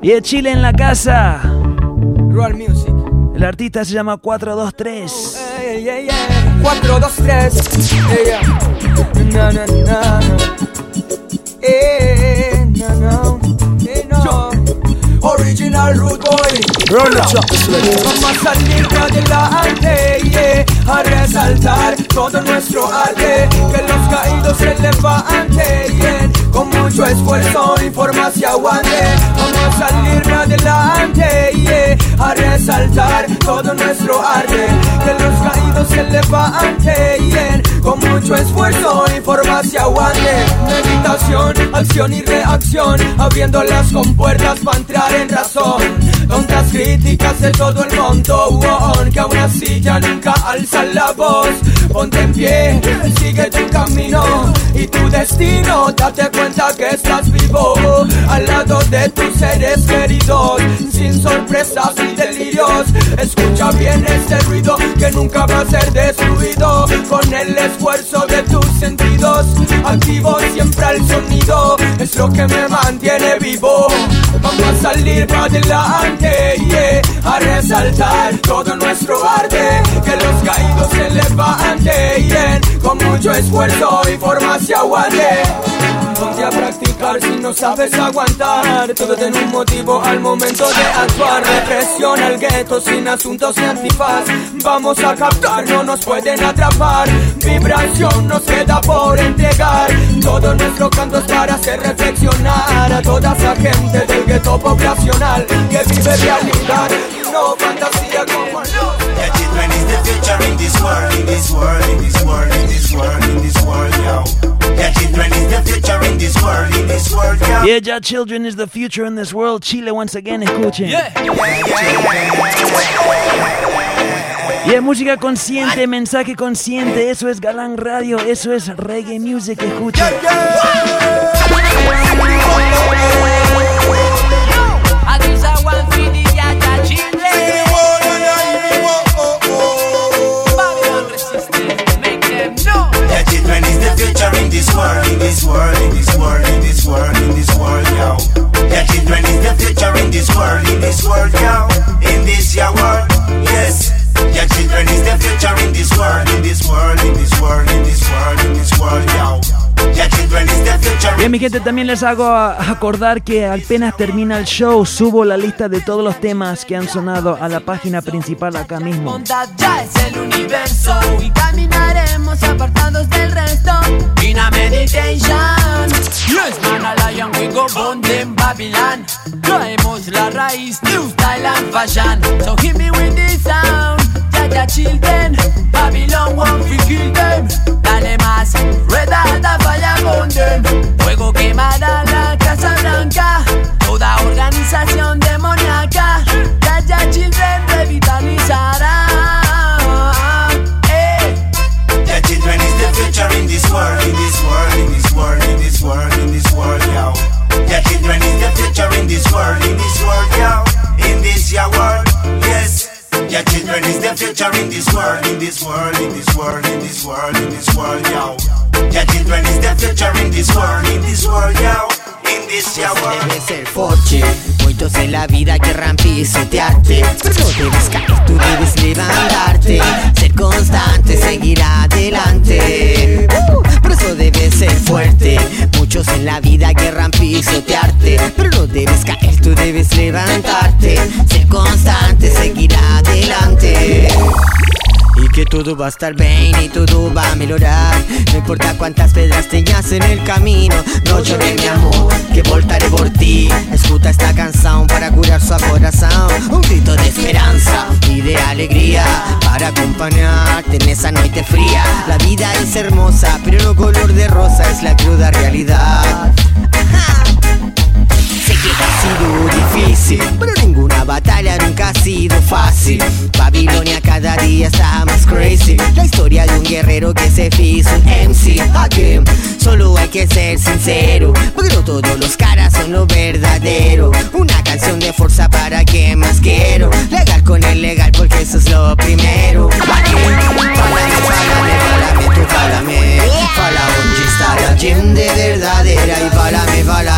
Y el Chile en la casa. Roll music. El artista se llama 423. Ey, ey, ey. 4, 2, 3. Ey, no, no, no, Original Root Boy. Run the track, select. Vamos a salir adelante, yeah, a resaltar todo nuestro arte, que los caídos se levanten, con mucho esfuerzo y forma se aguante. Vamos a salir adelante, yeah, a resaltar todo nuestro arte, que los caídos se levanten, con mucho esfuerzo y forma se aguante. Meditación, acción y reacción, abriendo las compuertas para entrar en razón. Contra las críticas de todo el mundo, que aún así ya nunca alzan la voz. Ponte en pie, sigue tu camino y tu destino. Date cuenta que estás vivo al lado de tus seres queridos, sin sorpresas ni delirios. Escucha bien este ruido que nunca va a ser destruido con el esfuerzo de tus sentidos. Activo siempre al sonido, es lo que me mantiene vivo. Vamos a salir para adelante, a resaltar todo nuestro arte. Que los caídos se levanten, yeah, con mucho esfuerzo y forma se aguante. Practicar si no sabes aguantar. Todo tiene un motivo al momento de actuar. Represión al gueto sin asuntos ni antifaz. Vamos a captar, no nos pueden atrapar. Vibración nos queda por entregar. Todo nuestro canto es para hacer reflexionar a toda esa gente del gueto poblacional que vive realidad y no fantasía como no. Yeah, is the future in this world, in this world, in this world, in this world, in this world, yo. Yeah, children is the future in this world, in this world, yo. Yeah, ya children is the future in this world. Chile once again, escuchen. Y es música consciente, mensaje consciente, eso es Galán Radio, eso es reggae music, escuchen. Yeah, in this world, in this world, in this world, in this world, in this world, yo. Yeah, children is the future in this world, in this world, yo. In this ya world, yes. Yeah, children is the future in this world, in this world, in this world, in this world, in this world, yo. Bien, mi gente, también les hago acordar que apenas termina el show, subo la lista de todos los temas que han sonado a la página principal acá mismo. ya es el universo y caminaremos apartados del resto. In a meditation. Babylon. Traemos la raíz, new style and fashion. So hit me with this sound. Ya children, Babylon won't we kill them. Dale más, rueda da falla con them. Fuego quemará la Casa Blanca. Toda organización demoníaca. Ya ya children revitalizará. Eh. Yeah, children is the future in this world, in this world, in this world, in this world, in this world, yo. Yeah, children is the future in this world, in this world, yo. In this ya world, Yeah, children is the future in this world, in this world, in this world, in this world, in this world, yo. Yeah, children is the future in this world, in this world, yo. In this world. Debes ser forte Muitos en la vida querrán pisotearte Pero no debes caer, tú debes levantarte Ser constante, seguir adelante Uh, Por eso debes ser fuerte Muchos en la vida querrán pisotearte Pero no debes caer, tú debes levantarte Ser constante, seguir adelante y que todo va a estar bien y todo va a mejorar. No importa cuántas pedras tengas en el camino No llores mi amor, que voltaré por ti. Escucha esta canción para curar su corazón. Un grito de esperanza y de alegría Para acompañarte en esa noche fría. La vida es hermosa, pero no color de rosa Es la cruda realidad ha sido difícil, pero ninguna batalla nunca ha sido fácil. Babilonia cada día está más crazy. La historia de un guerrero que se hizo un MC. Again. Solo hay que ser sincero, porque no todos los caras son lo verdadero. Una canción de fuerza para quien más quiero. Legal con el legal, porque eso es lo primero. Again. Fálame, fálame, fálame, tú fálame. Fala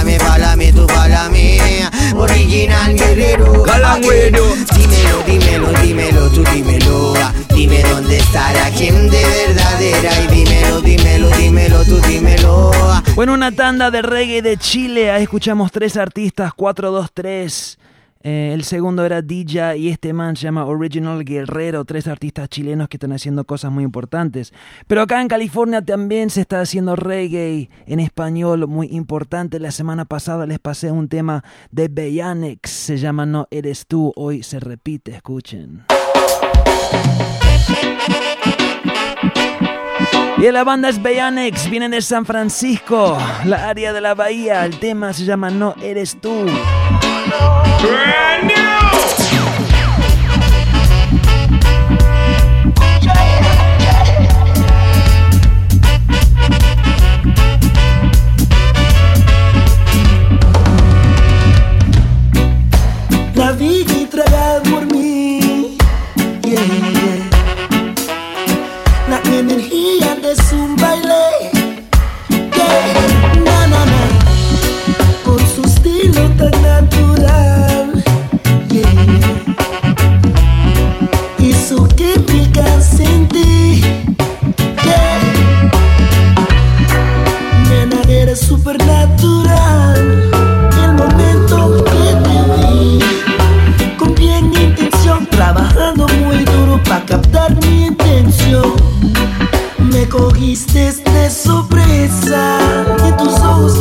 oggi Original guerrero. Galangüero. Dímelo, dímelo, dímelo, tú dímelo. Ah. Dime dónde estará quien de verdadera. Y dímelo, dímelo, dímelo, tú dímelo. Ah. Bueno, una tanda de reggae de Chile. Ahí escuchamos tres artistas, 4, 2, 3. Eh, el segundo era DJ y este man se llama Original Guerrero, tres artistas chilenos que están haciendo cosas muy importantes. Pero acá en California también se está haciendo reggae en español muy importante. La semana pasada les pasé un tema de Beyanex, se llama No Eres Tú, hoy se repite, escuchen. Y la banda es Beyanex, vienen de San Francisco, la área de la bahía. El tema se llama No Eres Tú. La vida traga por mí. Yeah, Me cogiste de sorpresa, y tus ojos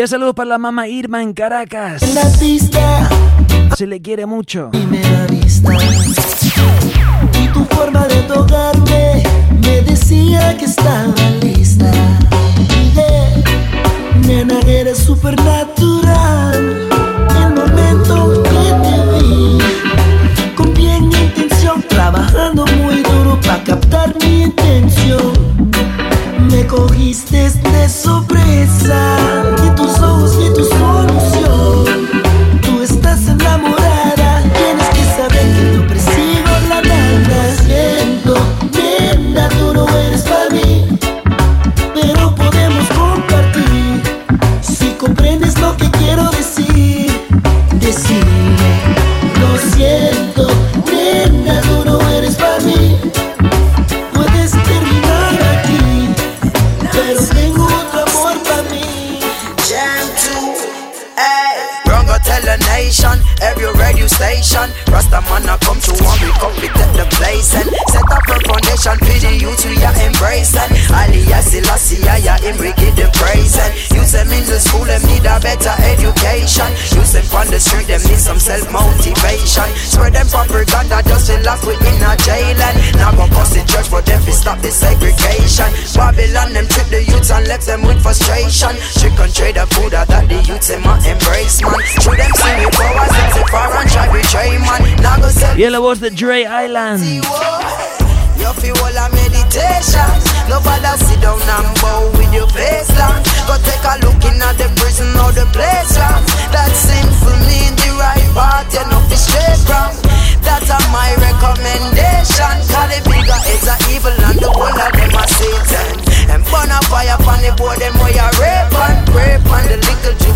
10 saludos para la mamá Irma en Caracas. En la pista. Se le quiere mucho. Primera vista. Y tu forma de tocarme me decía que estaba lista. Yeah. Nena, eres supernatural. El momento que te vi, con bien intención, trabajando muy duro para captar mi intención. Me cogiste de sorpresa, y tus ojos y tu radio station. Rasta man a come to one, we come we take the place and set up a foundation for the youth we are embracing. Alias Selassie, I am we give the praise and use them in the school, them need a better education. Use them on the street, them need some self motivation. Spread them propaganda just to lock within a jail and now go bust the church for them to stop the segregation. Babylon them trip the youths and left them with frustration. Trick and trade the food that the youths them a embrace man. Through them see me powers, them say far and try betray man. Now go sell Y en la voz de Dre Island. you feel all a meditation. Nobody sit down and bow with your face down. Go take a look in at the prison or the place round. That sinful mean the right path, you know fi straight from. That's a my recommendation. Cause the bigger is a evil and the whole of them a Satan. And burn a fire the board, them a rape and on the little in.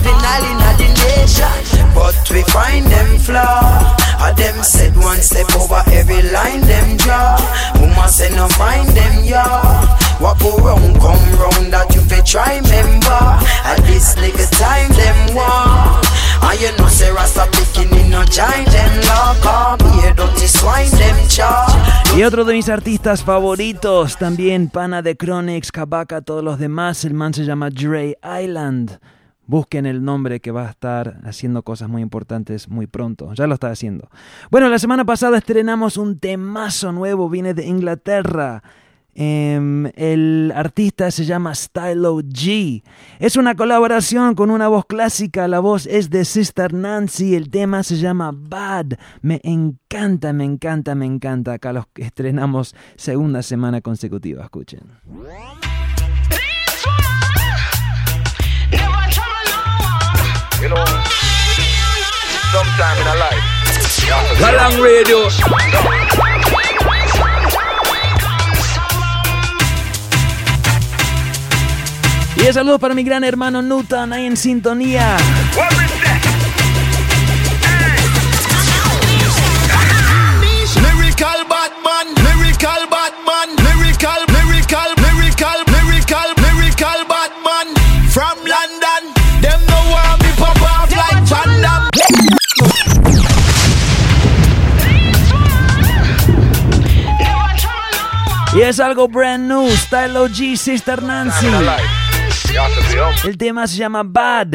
But we find them flaw. A them said one step over every line them draw. Woman say no mind them yeah. What go round come round that you fi try member. At this nigga time them want. And you know say Rasta picking in no giant them lock up. Swine them. Y otro de mis artistas favoritos, también pana de Chronix, Kabaka, todos los demás, el man se llama Dre Island. Busquen el nombre que va a estar haciendo cosas muy importantes muy pronto. Ya lo está haciendo. Bueno, la semana pasada estrenamos un temazo nuevo, viene de Inglaterra. Em, el artista se llama Stylo G. Es una colaboración con una voz clásica. La voz es de Sister Nancy. El tema se llama Bad. Me encanta, me encanta, me encanta. Acá los estrenamos segunda semana consecutiva. Escuchen. You know, sometime in a life. Galang Radio. Y saludos para mi gran hermano Newton ahí en sintonía. Es algo brand new, Style OG, Sister Nancy. El tema se llama Bad.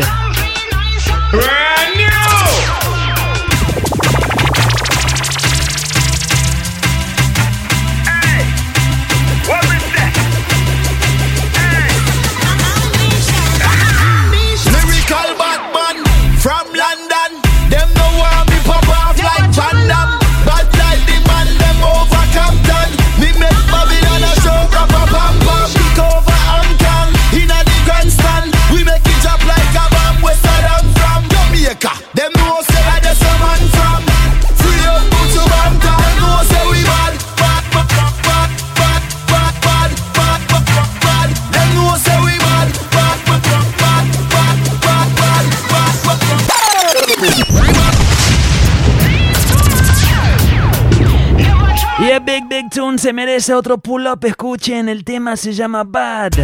Big Big Tune se merece otro pull up. Escuchen, el tema se llama Bad.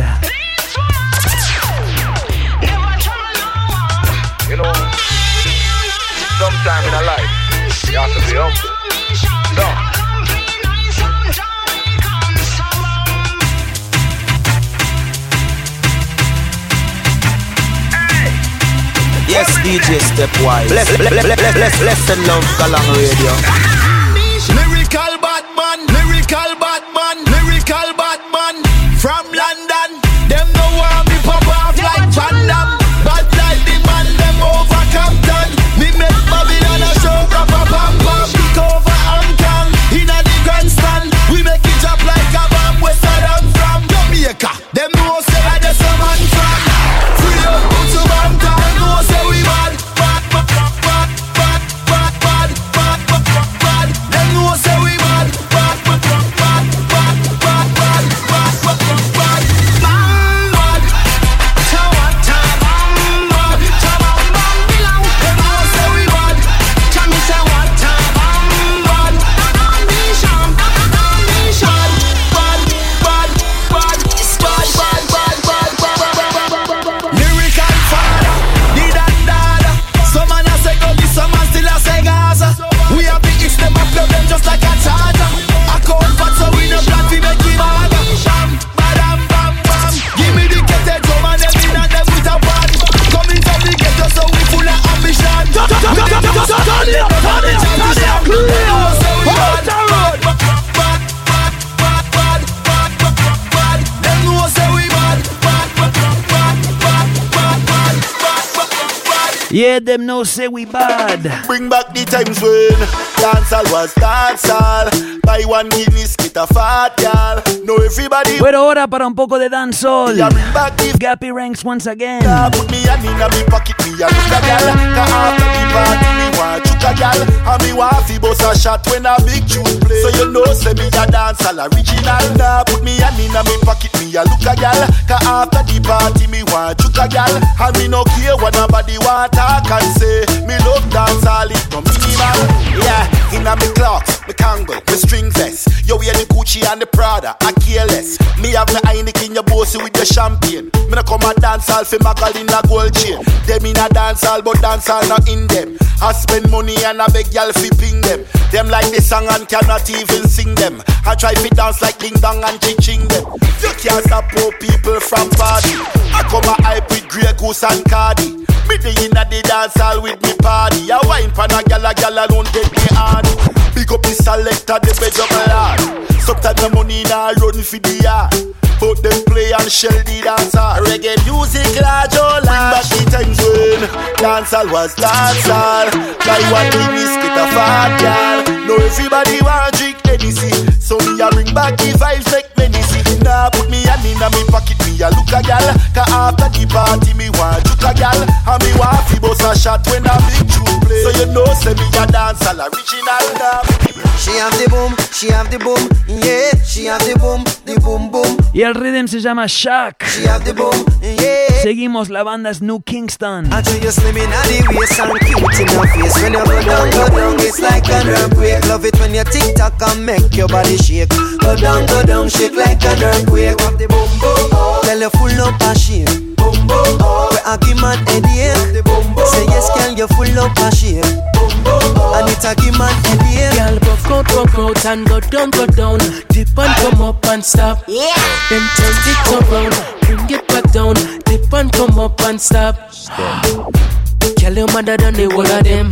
You know, sometime in a life, you have to be humble. No. Yes, DJ Stepwise. Bless, bless, bless, bless, bless, bless and love Galang Radio. From say we bad. Bring back the times when dancehall was dancehall. Buy one Guinness, get a fat gal. Know everybody. Bueno, ahora para un poco de dancehall. Gappy ranks once again. So you know, say me a dance all original. Nah, put me hand in me pocket, me a look a gal. Cause after the party, me want you a gal. And me no care what nobody want talk and say. Me love dance all it no minimal. Yeah, inna me clocks, me Kango, me string vest. You wear the Gucci and the Prada, I care less. Me have me Heineken, your bossy with the champagne. Me no come a dance hall for Magal in a gold chain. Them in a dance hall, but dance hall not in them. I spend money and I beg y'all fi ping them. Them like the song and cannot even sing them. I try fi dance like ding dong and ching ching them. You can't stop poor people from party. I come a hype with Grey Goose and Cardi. Me the inna the dance hall with me party. I wine pan a gal a gal alone take me on. Big up the selector, the bedroom lad. Sometimes the money now run for the yard. But them play and shell the dancer. Reggae music large all Bring back the times when dancehall was dancehall. Buy one big whiskey a fat girl. Now everybody want drink Hennessy. So me a bring back the vibes like Menacey. Now put me hand in me pocket, me a look a gal. Cause after the party me want juke a gal. And me want fi bust a shot when a big tune play. So you know say me a dancehall original now. She have the boom, she have the boom, yeah. She have the boom, the boom boom. Y el rhythm se llama Shack. She have the boom, yeah. Seguimos, la banda es New Kingston. I you slim in the waist and cute in your face. When you go down, go down, it's like an earthquake. Love it when you tick tock and make your body shake. Go down, go down, shake like an earthquake. Have the boom boom, tell you full up a shake. Boom boom, where I give man headache. Say yes, girl, you full up a shake. And it a give man headache. Girl, broke out, broke out and go down, go down. Dip and come up and stop. Yeah. Then turn it around, bring it back down. Dip and come up and stop. Girl, your mother done the whole of them.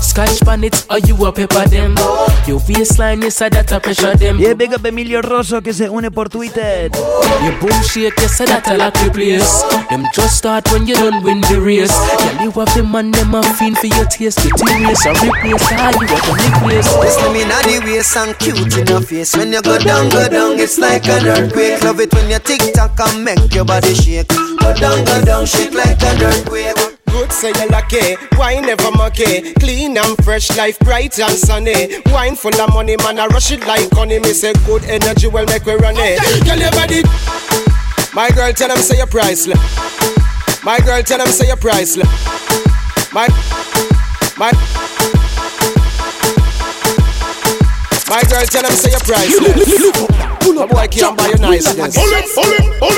Scotch bonnets, or you a pepper them. Your waistline is a that a pressure them. Yeah, big up Emilio Rosso que se une por Twitter. Your boom shake, you say that a like the place. Them just start when you don't win the race. Girl, you have the man, them a fiend for your taste. Get serious or replace all you have to replace. Slim in the waist and cute in your face. When you go down, go down, it's like an earthquake. Love it when you tick tock and make your body shake. Go down, go down, shake like an earthquake. Good say you lucky, wine never mucky. Clean and fresh, life bright and sunny. Wine full of money, man, I rush it like honey. Me say good energy, well make we run it. Girl, your body. My girl, tell them say you're priceless. My girl, tell them say you're priceless. My, my. My girl, tell them say you're priceless. My boy can't buy your niceness.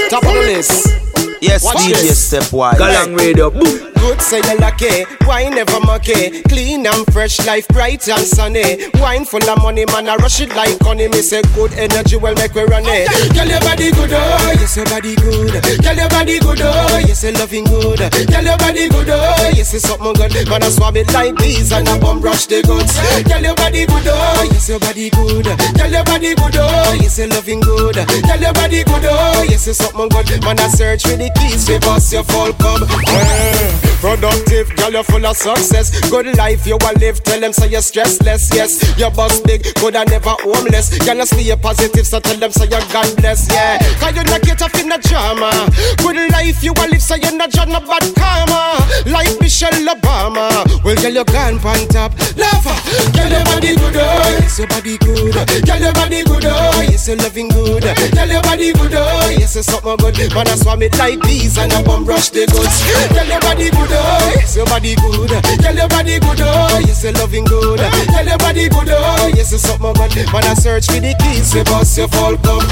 Top of the list. Yes, Watch DJ this. Stepwise. Galang Radio, boom. Good say you lucky, wine never mucky. Clean and fresh, life bright and sunny. Wine full of money, man, I rush it like honey. Me say good energy, well make we run it. Girl, your body good, oh, yes, your body good. Girl, your body good, oh, yes, you loving good. Girl, your body good, oh, yes, it's something good. Man, I swab it like bees and I bum brush the goods. Girl, your body good, oh, yes, your body good. Girl, your body good, oh, yes, you loving good. Girl, your body good, oh, yes, it's something good. Man, I search for the keys, we bust your full club. Eh, productive, girl, you're full of success. Good life you a live, tell them so you're stressless. Yes, your boss big, good and never homeless. You stay positive, so tell them so you're God bless. Yeah, cause you not get off in the drama. Good life you a live, so you're not no bad karma. Like Michelle Obama. Well, girl, you're gone pan top. Lover, girl, your body good, oh, yes, your body good. Girl, your body good, oh, yes, you're loving good. Girl, your body good, oh, yes, it's something good. Man, I swam it like bees and I bum brush the goods. Girl, your body good, oh, yes, your body good. Girl, your body good, oh, yes, you're loving good. Girl, your body good, oh, yes, it's something good. Man, I search for the keys, we bust your full come.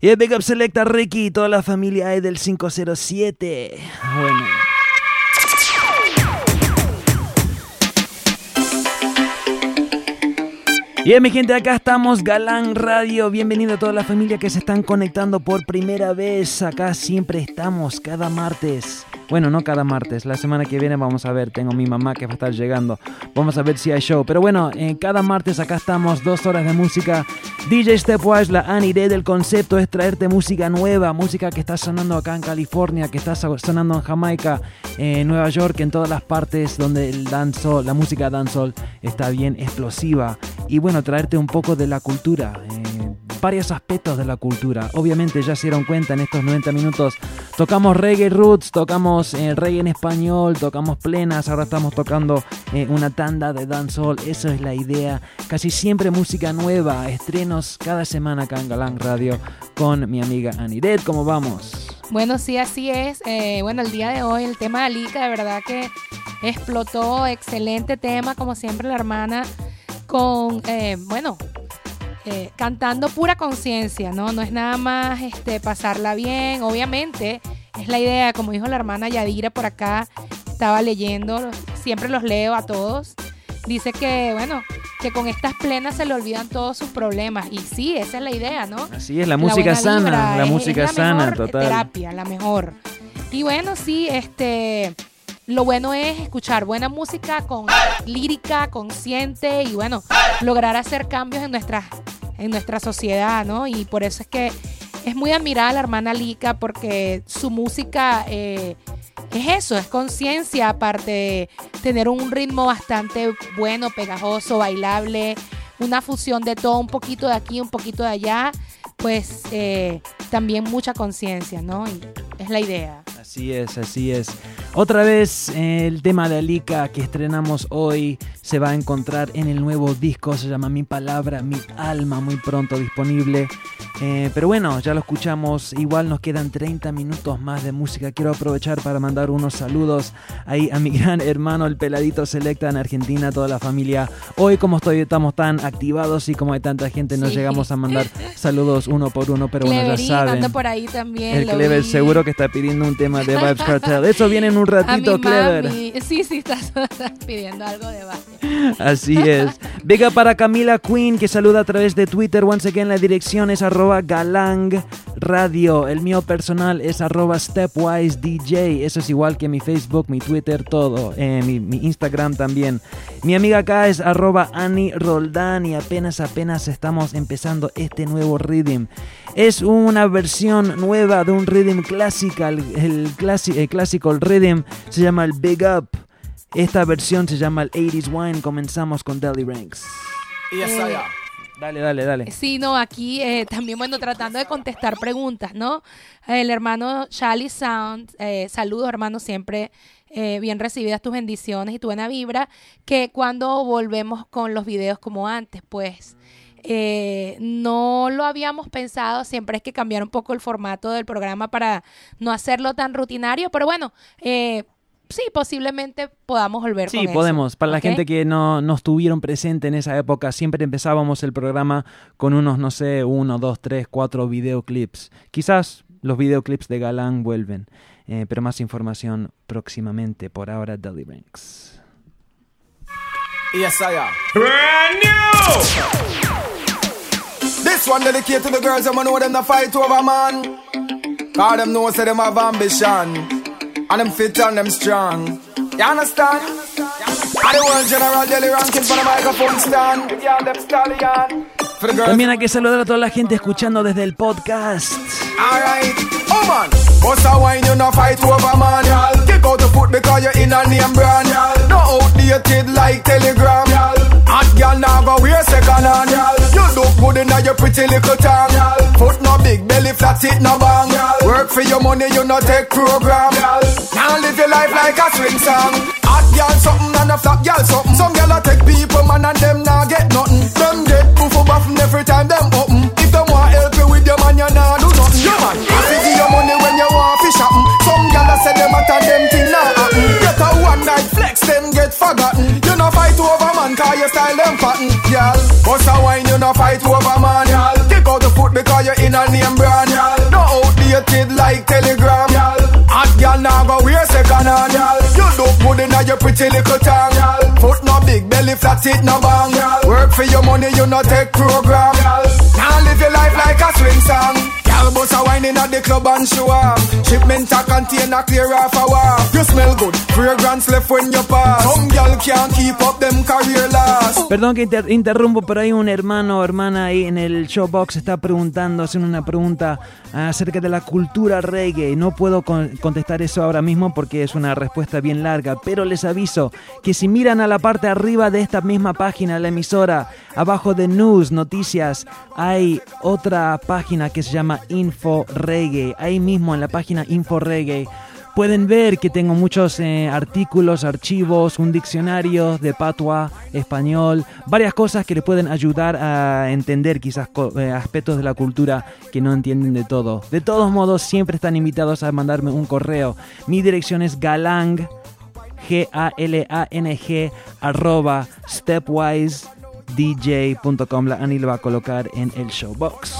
Y Big Up Selecta Ricky toda la familia del 507. Bueno. Bien, mi gente, acá estamos, Galán Radio. Bienvenido a toda la familia que se están conectando por primera vez. Acá siempre estamos, cada martes. Bueno, no cada martes. La semana que viene vamos a ver. Tengo mi mamá que va a estar llegando. Vamos a ver si hay show. Pero bueno, en cada martes acá estamos, dos horas de música. DJ Stepwise, la idea del concepto es traerte música nueva, música que está sonando acá en California, que está sonando en Jamaica, en Nueva York, en todas las partes donde el la música dancehall está bien explosiva. Y bueno, traerte un poco de la cultura. eh, varios aspectos de la cultura. Obviamente ya se dieron cuenta en estos 90 minutos. Tocamos reggae roots, tocamos eh, reggae en español, tocamos plenas, ahora estamos tocando eh, una tanda de dancehall. Eso es la idea. Casi siempre música nueva, estrenos cada semana acá en Galán Radio con mi amiga Aniret. ¿Cómo vamos? Bueno, sí, así es. Bueno, el día de hoy el tema de Alica, de verdad que explotó. Excelente tema, como siempre, la hermana con, eh, bueno, eh, cantando pura conciencia, ¿no? No es nada más este, pasarla bien, obviamente. Es la idea, como dijo la hermana Yadira por acá, estaba leyendo, siempre los leo a todos. Dice que, bueno, que con estas plenas se le olvidan todos sus problemas. Y sí, esa es la idea, ¿no? Así es, la música sana, vibra, la es- música es la sana, mejor total. terapia, la mejor. Y bueno, sí, este, lo bueno es escuchar buena música con lírica, consciente y bueno, lograr hacer cambios en nuestras en nuestra sociedad, ¿no? Y por eso es que es muy admirada la hermana Lika porque su música eh, es eso, es conciencia, aparte de tener un ritmo bastante bueno, pegajoso, bailable, una fusión de todo, un poquito de aquí, un poquito de allá, pues eh, también mucha conciencia, ¿no? Y es la idea. Así es, así es. Otra vez el tema de Alika que estrenamos hoy se va a encontrar en el nuevo disco, se llama Mi Palabra, Mi Alma, muy pronto disponible. Eh, pero bueno, ya lo escuchamos, igual nos quedan 30 minutos más de música. Quiero aprovechar para mandar unos saludos ahí a mi gran hermano, el peladito Selecta en Argentina, toda la familia. Hoy como estoy, estamos tan activados y como hay tanta gente, nos Sí. llegamos a mandar saludos uno por uno, pero bueno, ya saben. anda por ahí también. El Clever vi. seguro que está pidiendo un tema de Vibes Cartel. Eso viene en un A ratito, mi Clever. mami. Sí, sí, estás, estás pidiendo algo de base. Así es. Venga para Camila Queen, que saluda a través de Twitter. Once again, la dirección es arroba galang radio. El mío personal es arroba stepwise DJ. Eso es igual que mi Facebook, mi Twitter, todo. Eh, mi, Instagram también. Mi amiga acá es arroba Annie Roldán y apenas, apenas estamos empezando este nuevo rhythm. Es una versión nueva de un rhythm clásico. El, clásico, rhythm, se llama el Big Up. Esta versión se llama el 80s Wine. Comenzamos con Deli Ranks. Eh, Dale, dale, dale. Sí, no, aquí eh, también, bueno, tratando de contestar preguntas, ¿no? El hermano Charlie Sound, eh, saludos hermano, siempre eh, bien recibidas tus bendiciones y tu buena vibra, que cuando volvemos con los videos como antes, pues eh, no lo habíamos pensado, siempre es que cambiar un poco el formato del programa para no hacerlo tan rutinario, pero bueno, eh, sí, posiblemente podamos volver con Sí, eso, podemos. Para la gente que no, no estuvieron presente en esa época, siempre empezábamos el programa con unos, no sé, uno, dos, tres, cuatro videoclips. Quizás los videoclips de Galán vuelven, eh, pero más información próximamente. Por ahora, Deli Ranks. Yes, I am. Brand new! This one dedicated to the girls, I'm know them the fight over, man. Cause them know say them have ambition. And them fit and them strong. You understand? I the world general daily ranking for the microphone stand. Girl them stallion. También hay que saludar a toda la gente escuchando desde el podcast. Alright, man, bust a wine, you no fight over man. Kick out the foot because you're in a name brand. No outdated like Telegram. Hot girl now go wear second hand. You look good in your pretty little tongue. Foot no big belly, flat it no bang. Work for your money, you no take program. Now live your life like a swing song. Hot girl something and a flat girl something. Some girl a take people man and them nah get nothing. Them get every time them open. If them want help you with your man, you nah do nothing. Yeah man, I give you money when you want fish happen. Some gyal say them at and them thing nah happen. Get a one night flex, then get forgotten. You no fight over man, cause your style them pattern. Gyal, bust a wine, you no fight over man. Gyal, kick out the foot because you're in a name brand. Gyal, no outdated like Telegram. Gyal, hot gyal now go wear second hand. Gyal, your pretty little tongue. Foot no big belly, flat it no bang. Work for your money, you no take program. Now live your life like a swing song. In the club and show. Perdón que inter- interrumpo, pero hay un hermano o hermana ahí en el showbox está preguntando, haciendo una pregunta acerca de la cultura reggae. No puedo con- contestar eso ahora mismo porque es una respuesta bien larga, pero les aviso que si miran a la parte arriba de esta misma página, la emisora, abajo de news, noticias, hay otra página que se llama Info Reggae. Ahí mismo en la página Info Reggae Pueden ver que tengo muchos eh, artículos, archivos, un diccionario de patua, español, varias cosas que le pueden ayudar a entender quizás eh, aspectos de la cultura que no entienden de todo. De todos modos, siempre están invitados a mandarme un correo. Mi dirección es galang, G-A-L-A-N-G, arroba stepwisedj.com. La Ani lo va a colocar en el showbox.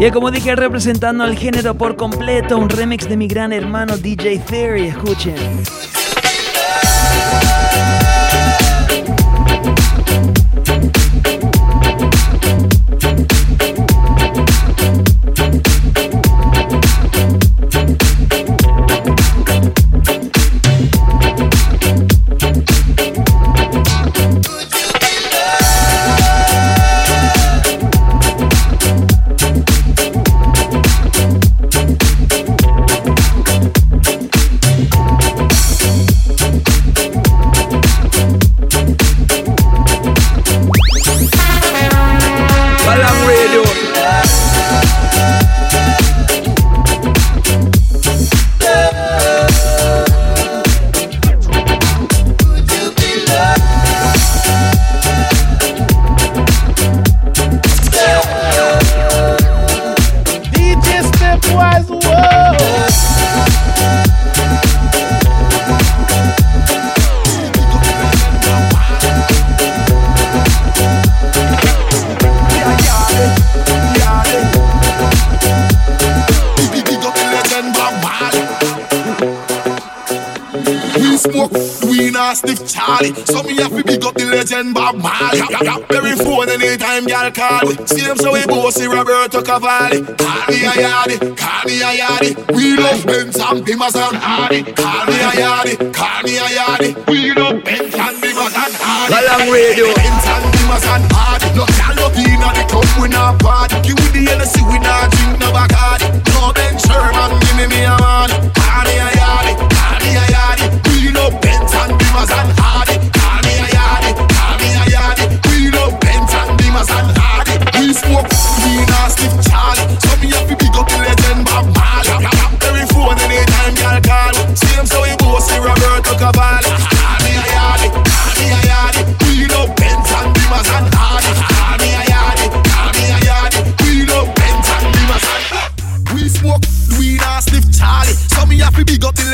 Y como dije, representando al género por completo, un remix de mi gran hermano DJ Theory. Escuchen. Girl call me. Same so we see Roberto Cavalli. Call me a yardy, call me a yardy. We love Benz and Bimmers and Hardy. Call me a yardy, call me a yardy. We love Benz and Bimmers and Hardy. Galang Radio. Benz and Bimmers and Hardy. No girl no in the club we not party. Give me the Hennessy we not drink no Bacardi. No Ben Sherman give me me a man. Call me a yardy, call me a yardy. We love Benz and Bimmers and Hardy.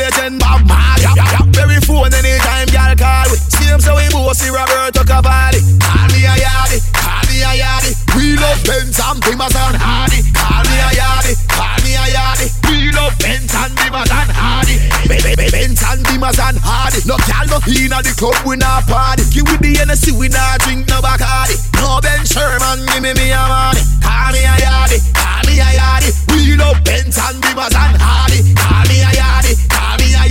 Legend Bob Marley. Every phone anytime girl call. we. Same so we both see Roberto Cavalli. Call Me a yardy, me a yardy. We love Benz and Bimmers and Hardy. Call me a yardy, call me a yardy. We love Benz and Bimmers and Hardy. Benz and Bimmers and Hardy. No gal no inna the club we not party. Give with the Hennessy we not drink no Bacardi. No Ben Sherman give me me a money. Call me a yardy, call me a yardy. We love Benz and Bimmers and Hardy. Call me a yardy,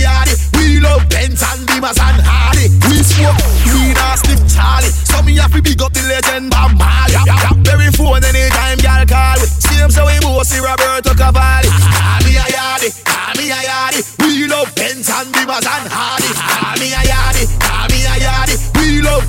yardy. We love Benz and Bimmers and Hardy. We smoke we not slip Charlie. So me have to big up the legend Bob Marley. Every phone anytime girl call. Same so we see Roberto Cavalli. Call me a yardy, call me a yardy. We love Benz and Bimmers and Hardy.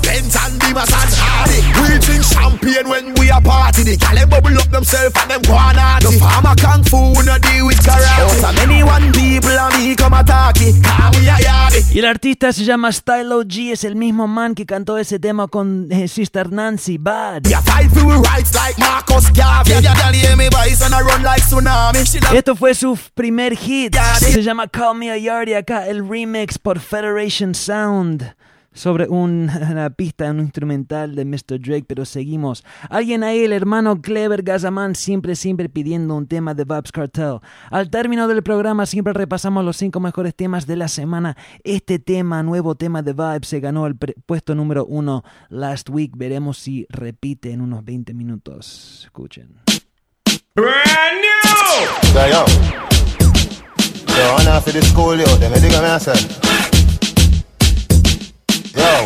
Benz and Bimmers and Hardy. We drink champagne when we a party. The gal them bubble up themselves and them go on The farmer kung fu no deal with karate. Oh, so many one people and me come attack it. Call me a yardy. Y el artista se llama Stylo G, es el mismo man que cantó ese tema con eh, Sister Nancy Bad. Yeah, fight for rights like Marcus Garvey. Yeah, yeah, hear me voice and I run like tsunami. She love Esto fue su primer hit, se llama Call Me a Yardie, acá el remix por Federation Sound sobre un- una pista, un instrumental de Mr. Drake, pero seguimos. Alguien ahí, el hermano Clever Gazaman, siempre, siempre pidiendo un tema de Vibes Cartel. Al término del programa siempre repasamos los cinco mejores temas de la semana. Este tema, nuevo tema de Vibes, se ganó el puesto número uno last week. Veremos si repite en unos 20 minutos. Escuchen. Brand new! So yo, yo, on after the school, yo, dig a. Yo.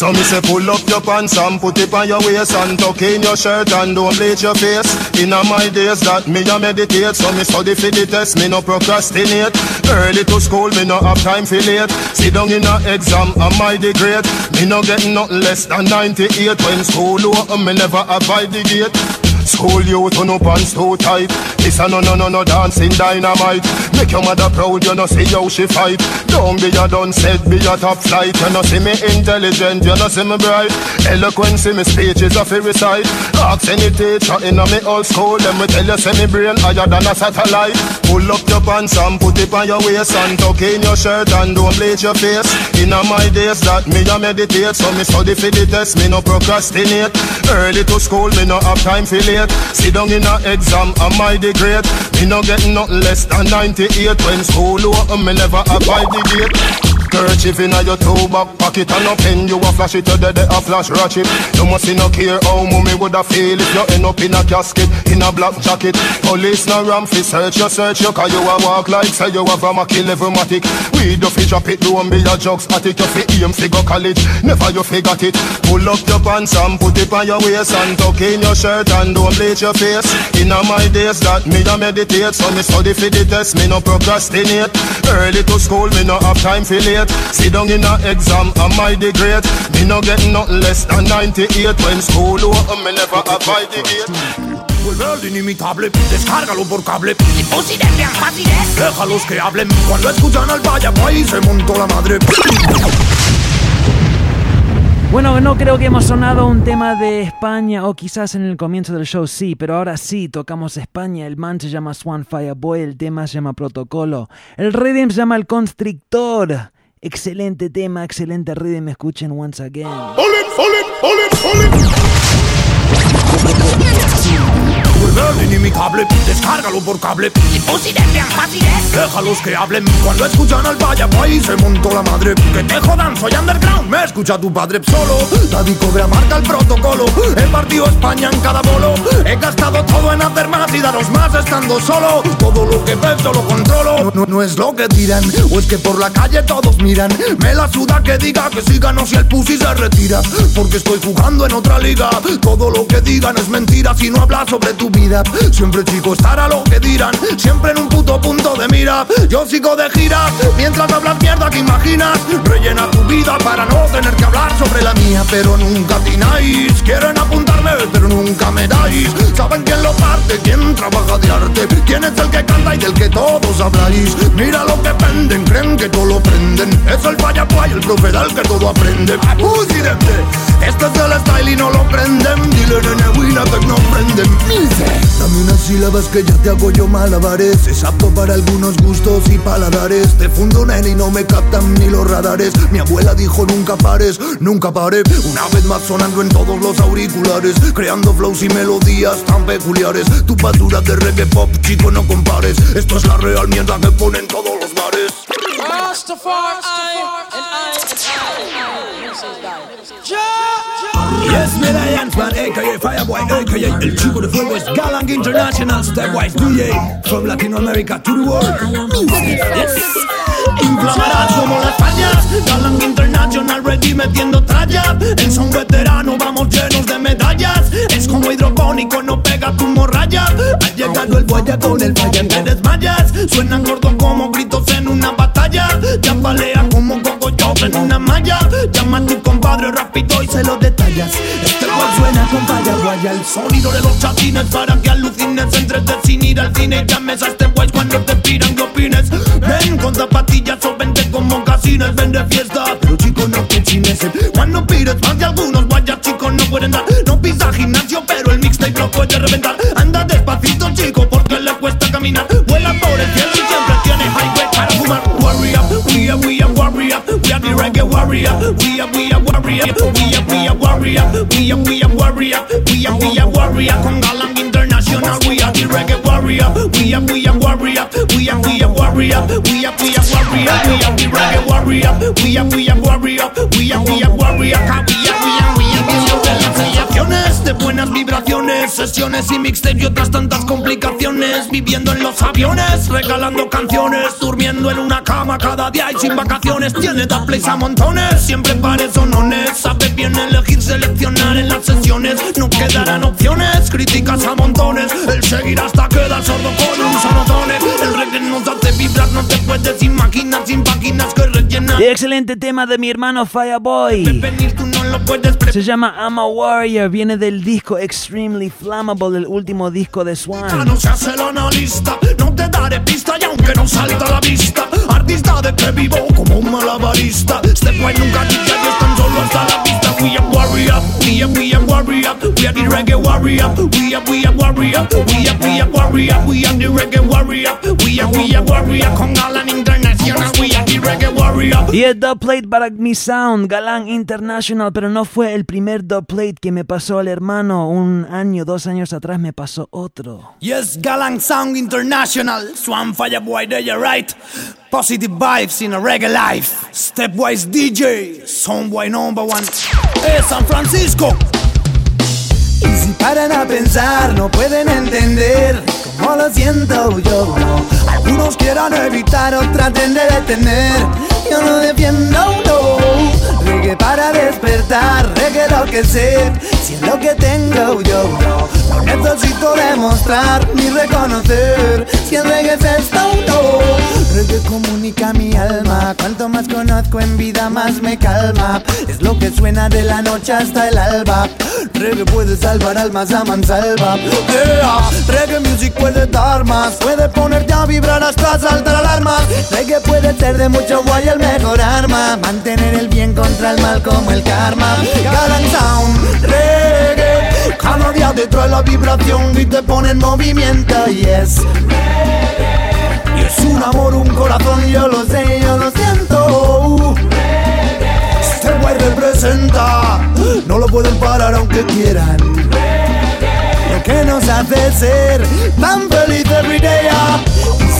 So me say pull up your pants and put it on your waist and tuck in your shirt and don't bleach your face. Inna my days that me a meditate, so me study for the test, me no procrastinate. Early to school, me no have time for late. Sit down in a exam, am I the great? Me no get nothing less than 98 when school open, me never abide the gate. School youth on no pants too tight. This a no no no no dancing dynamite. Make your mother proud, you know see how she fight. Don't be a done said, be a top flight. You know see me intelligent, you know see me bright. Eloquence in me speech is a free recite. Ask any teacher in a me old school, them me tell you say me brain higher than a satellite. Pull up your pants and put it on your waist and tuck in your shirt and don't bleach your face. In a my days that me a meditate, so me study for the test, me no procrastinate. Early to school, me no have time for late. Sit down in a exam, am I the great? Me no get nothing less than 98 when school open, me never abide the gate. Kerchief in a your toe back pocket and no pen You a flash it to the day a flash ratchet. You must see no care how mommy woulda feel If you end up in a casket in a black jacket. Police no ram fi search you search you Cause you a walk like say you a from a kill every matic We do fi drop it don't be a jugs at it You fi aim fi go college Never you fi got it. Pull up your pants and put it on your waist And tuck in your shirt and don't bleach your face. In a my days that me a meditate So me study fi the test me no procrastinate. Early to school me no have time fi late Sit down in a exam, am I the great? Me no get nothing less than 98 When school open, me never abide the gate Vuelve el inimitable, descárgalo por cable. Imposible, bien fáciles Déjalos que hablen. Cuando escuchan al Vaya Boy se montó la madre. Bueno, no creo que hemos sonado un tema de España, o quizás en el comienzo del show sí, pero ahora sí tocamos España. El man se llama Swan Fireboy, el tema se llama Protocolo, el rhythm se llama El Constrictor. Excelente tema, excelente rhythm, escuchen once again. Vuelve el inimitable, descárgalo por cable Imposible, bien fáciles Déjalos que hablen Cuando escuchan al Vaya Boy se montó la madre Que te jodan, soy underground Me escucha tu padre solo Daddy Cobra marca el protocolo He partido España en cada bolo He gastado todo en hacer más y daros más estando solo Todo lo que ves yo lo controlo no, no, no es lo que dirán O es que por la calle todos miran Me la suda que diga que sigan o si el pussy se retira Porque estoy jugando en otra liga Todo lo que digan es mentira Si no hablas sobre tu Siempre chico estará lo que dirán. Siempre en un puto punto de mira. Yo sigo de gira. Mientras hablas mierda que imaginas Rellena tu vida para no tener que hablar sobre la mía. Pero nunca atináis Quieren apuntarme pero nunca me dais. Saben quién lo parte, quién trabaja de arte. Quién es el que canta y del que todos habláis. Mira lo que prenden, creen que todo lo prenden. Es el falla el profe del que todo aprende. There. Este es el style y no lo prenden. Dile nene, we no prenden Dame unas sílabas que ya te hago yo malabares. Es apto para algunos gustos y paladares. Te fundo nene y no me captan ni los radares. Mi abuela dijo nunca pares, nunca paré Una vez más sonando en todos los auriculares. Creando flows y melodías tan peculiares. Tu basura de reggae pop, chico no compares. Esto es la real mierda que ponen todos los bares Yes, me man, aka Fireboy, aka El Chico de Fuego es Galang International Stepwise DJ From Latin America to the world. Yes. Inflamarás como las fallas Galang International ready metiendo tralla El son veterano, vamos llenos de medallas. Es como hidropónico, no pega tu morralla Ha llegado el guaya con el falla te desmayas. Suenan gordos como gritos en una batalla Ya palea como coco yo en una malla. Llama a tu compadre rápido y se lo detallas. Este cual suena con guaya. El sonido de los chatines para que alucines Entrete sin ir al cine. Llames a este guay cuando te pidan que opines. Ven con zapatillas o vente con mocasines Ven de fiesta, pero chicos no te chines. Cuando pides más de algunos guayas chicos no pueden dar. No pisa gimnasio pero el mixtape lo puede reventar. Anda despacito chico porque le cuesta caminar. Vuela por el cielo y siempre para fumar Warrior, we are, we are warrior We are the reggae warrior We are, we are warrior We are, we are warrior We are, we are warrior We are, we are warrior Con Galang International We are the reggae warrior We are, we are warrior We are, we are warrior We are, we are warrior We are the reggae warrior We are, we are warrior We are, we are warrior We are, we are, are de buenas vibraciones Sesiones y mixtapes y otras tantas complicaciones. Viviendo en los aviones Regalando canciones Durmiendo en una cama cada día y sin vacaciones. Tiene da plays a montones Siempre pare sonones. Sabe bien elegir, seleccionar en las sesiones. No quedarán opciones Críticas a montones. El seguir hasta quedar sordo con un sonotone El reggae nos hace vibrar No te puedes imaginar sin páginas que rellenar Excelente tema de mi hermano Fireboy. Se llama I'm a Warrior, viene del disco Extremely Flammable, el último disco de Swan. No se hace el analista, no te daré pista y aunque no salta a la vista, artista de que vivo como un malabarista. Este boy nunca dice Dios tan solo hasta la vista. We are warrior, we are, we are warrior, we are the reggae warrior, we are, we are warrior, we are, we are warrior, we are the reggae warrior, we are, we are warrior, con Alan International, are. Y el dubplate para mi sound, Galán International, pero no fue el primer dubplate que me pasó el hermano. Un año, dos años atrás me pasó otro. Yes, Galang Sound International, Swan Fireboy, there you're right. Positive vibes in a reggae life. Stepwise DJ, Soundboy number one. Eh, San Francisco. Y si paran a pensar, no pueden entender cómo lo siento yo. Algunos quieran evitar o traten de detener. Yo no defiendo, no. Reggae para despertar, reggae lo que sé. Si es lo que tengo yo, necesito demostrar ni reconocer. Si el reggae es esto, no. Reggae comunica mi alma. Cuanto más conozco en vida, más me calma. Es lo que suena de la noche hasta el alba. Reggae puede salvar almas a mansalva. Reggae music puede dar más. Puede ponerte a vibrar hasta saltar alarmas. Reggae puede ser de mucho guay el mejor arma. Mantener el bien contra el mal como el karma. Galang Sound, reggae. Cada día te trae la vibración y te pone en movimiento. Yes. Y es un amor, un corazón, yo lo sé, yo lo siento. Este guay representa, no lo pueden parar aunque quieran. Lo que nos hace ser tan feliz every day.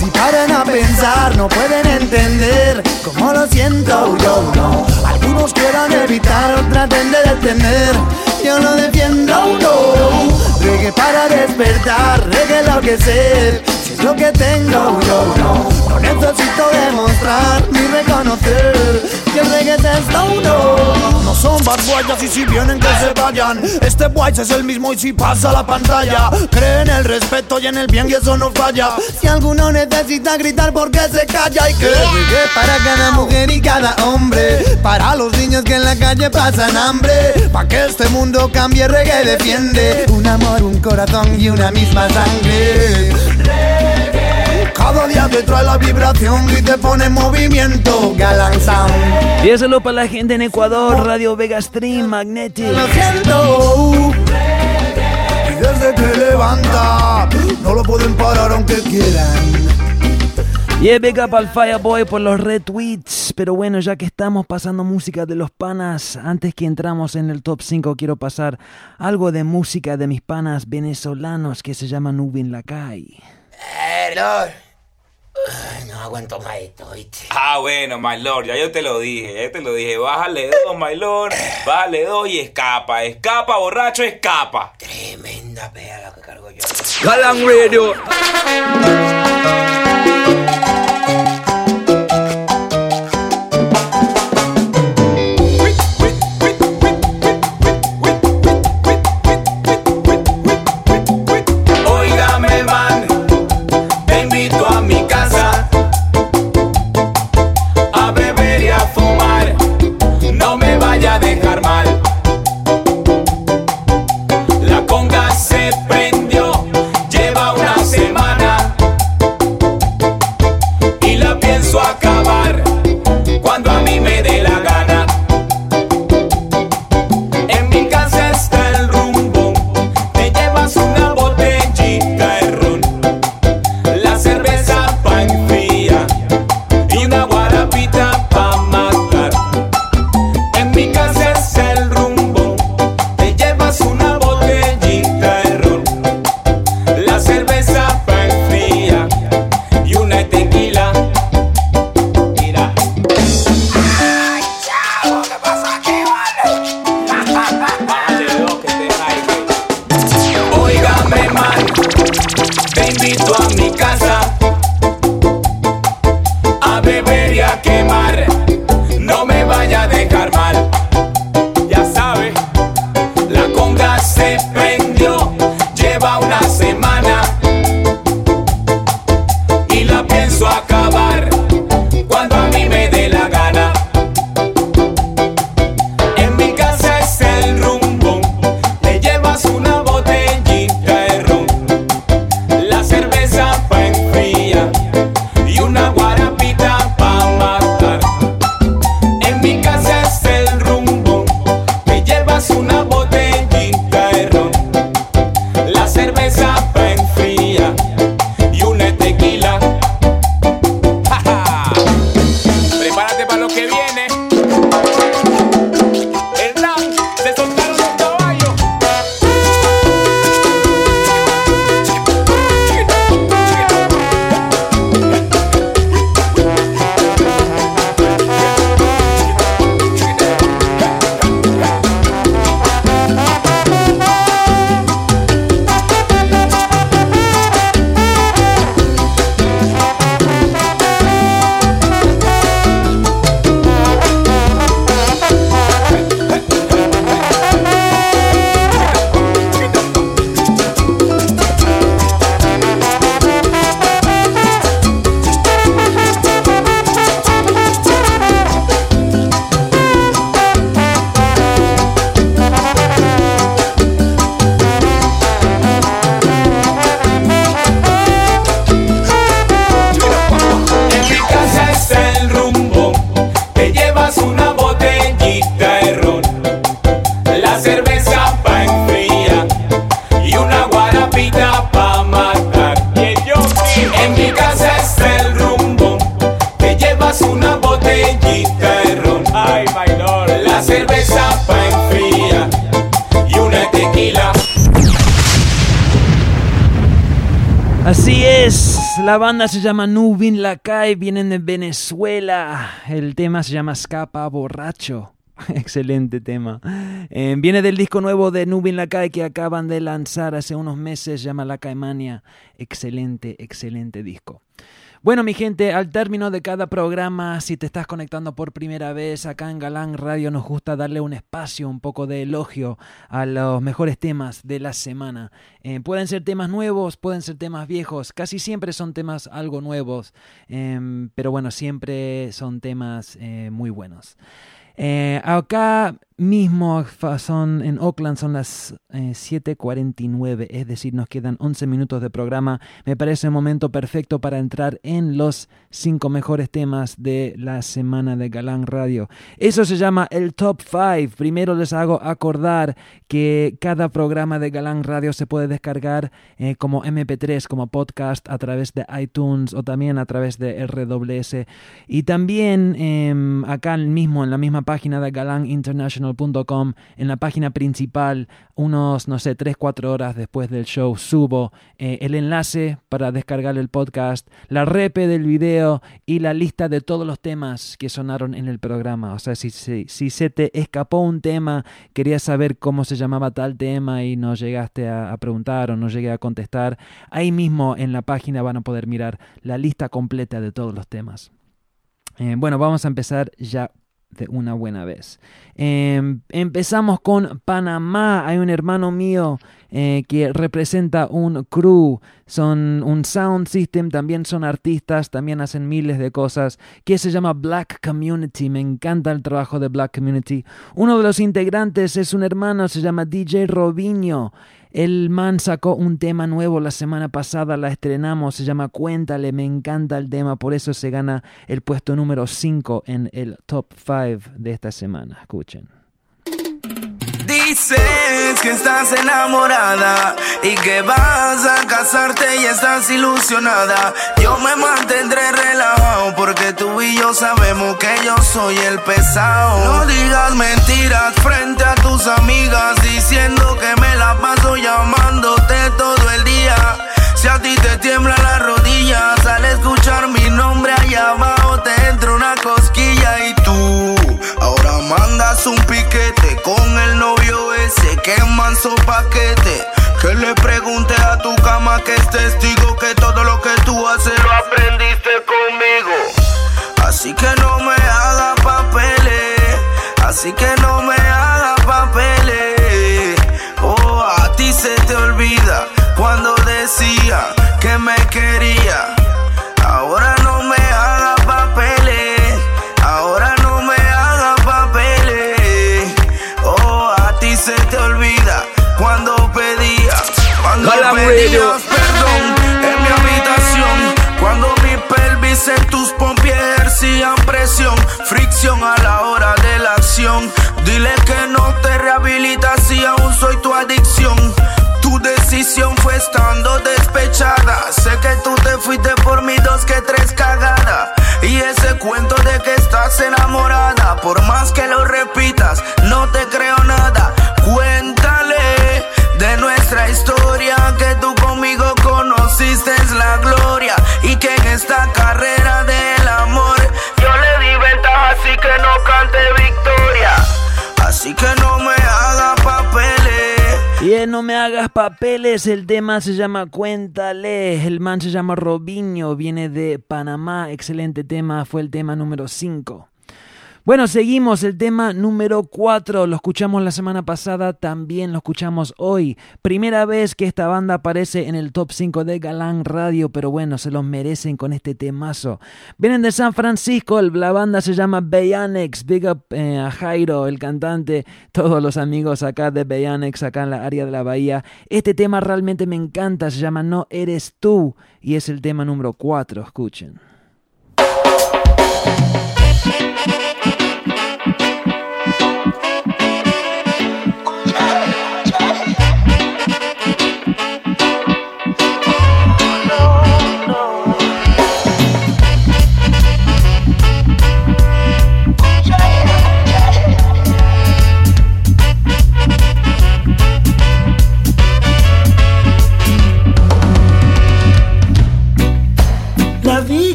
Si paran a pensar, no pueden entender cómo lo siento yo. No. Algunos quieran evitar o traten de detener. Yo lo defiendo, no. Reggae para despertar, reggae lo que sé. Lo que tengo yo, no. No necesito demostrar ni reconocer que el reggae es esto, no. Son bad y si vienen que se vayan. Este boy es el mismo y si pasa la pantalla. Cree en el respeto y en el bien y eso no falla. Si alguno necesita gritar porque se calla y que reggae para cada mujer y cada hombre. Para los niños que en la calle pasan hambre. Pa' que este mundo cambie, reggae defiende. Un amor, un corazón y una misma sangre. Cada día te trae la vibración y te pone en movimiento. Galang Sound. Y eso para la gente en Ecuador, Radio Vega Stream, Magnetic. Lo siento. Y desde que levanta, no lo pueden parar aunque quieran. Y yeah, big up al Fireboy por los retweets. Pero bueno, ya que estamos pasando música de los panas, antes que entramos en el top 5, quiero pasar algo de música de mis panas venezolanos que se llama Nubin Lacay. Eh, Lord. Ay, no aguanto más esto, ¿viste? Ah, bueno, my lord, ya yo te lo dije, ya te lo dije. Bájale dos, my lord. Bájale dos y escapa. Escapa, borracho, escapa. Tremenda pea la que cargo yo. Galang Radio. La banda se llama Nubin Lacay, vienen de Venezuela. El tema se llama Escapa Borracho. Excelente tema. Eh, viene del disco nuevo de Nubin Lacay que acaban de lanzar hace unos meses, se llama La Caimania. Excelente, excelente disco. Bueno, mi gente, al término de cada programa, si te estás conectando por primera vez acá en Galán Radio, nos gusta darle un espacio, un poco de elogio a los mejores temas de la semana. Eh, pueden ser temas nuevos, pueden ser temas viejos, casi siempre son temas algo nuevos, em, pero bueno, siempre son temas eh, muy buenos. Eh, acá mismo son en Oakland son las 7:49, es decir, nos quedan 11 minutos de programa. Me parece un momento perfecto para entrar en los 5 mejores temas de la semana de Galán Radio. Eso se llama el Top 5. Primero les hago acordar que cada programa de Galán Radio se puede descargar eh, como MP3, como podcast a través de iTunes o también a través de RWS. Y también em, acá mismo en la misma página de Galán International en la página principal, unos, no sé, 3, 4 horas después del show, subo eh, el enlace para descargar el podcast, la repe del video y la lista de todos los temas que sonaron en el programa. O sea, si, si, si se te escapó un tema, querías saber cómo se llamaba tal tema y no llegaste a, preguntar o no llegué a contestar, ahí mismo en la página van a poder mirar la lista completa de todos los temas. Eh, bueno, vamos a empezar ya de una buena vez. Em, empezamos con Panamá. Hay un hermano mío eh, que representa un crew, son un sound system, también son artistas, también hacen miles de cosas, que se llama Black Community. Me encanta el trabajo de Black Community. Uno de los integrantes es un hermano, se llama DJ Robinho. El man sacó un tema nuevo la semana pasada, la estrenamos, se llama Cuéntale, me encanta el tema, por eso se gana el puesto número 5 en el top 5 de esta semana. Escuchen. Dices que estás enamorada y que vas a casarte y estás ilusionada. Yo me mantendré relajado porque tú y yo sabemos que yo soy el pesado. No digas mentiras frente a tus amigas diciendo que me la paso llamándote todo el día. Si a ti te tiembla la rodilla al escuchar mi nombre allá abajo te entra una cosquilla y tú ahora mandas un novio ese que manso paquete. Que le pregunte a tu cama que es testigo que todo lo que tú haces lo aprendiste conmigo. Así que no me haga papeles, así que no me haga papeles. Oh, a ti se te olvida cuando decía que me quería. Pedías perdón en mi habitación, cuando mi pelvis en tus pompiers ejercían presión, fricción a la hora de la acción. Dile que no te rehabilitas si aún soy tu adicción. Tu decisión fue estando despechada. Sé que tú te fuiste por mi dos que tres cagada. Y ese cuento de que estás enamorada, por más que lo no me hagas papeles, el tema se llama Cuéntale, el man se llama Robinho, viene de Panamá, excelente tema, fue el tema número 5. Bueno, seguimos el tema número 4, lo escuchamos la semana pasada, también lo escuchamos hoy. Primera vez que esta banda aparece en el top 5 de Galán Radio, pero bueno, se los merecen con este temazo. Vienen de San Francisco, la banda se llama Bayanex, big up eh, a Jairo, el cantante, todos los amigos acá de Bayanex, acá en la área de la bahía. Este tema realmente me encanta, se llama No Eres Tú y es el tema número 4, escuchen.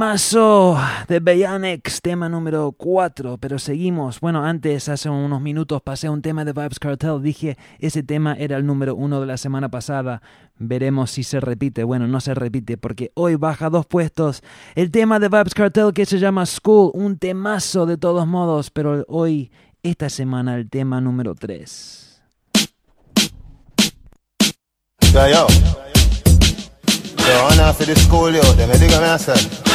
Temazo de Beyanex, tema número 4, pero seguimos. Bueno, antes, hace unos minutos, pasé un tema de Vibes Cartel, dije, ese tema era el número 1 de la semana pasada. Veremos si se repite. Bueno, no se repite porque hoy baja dos puestos el tema de Vibes Cartel que se llama School, un temazo de todos modos, pero hoy, esta semana, el tema número 3. Yo, yo. Yo, on after the school, yo. Them, you dig what me I say?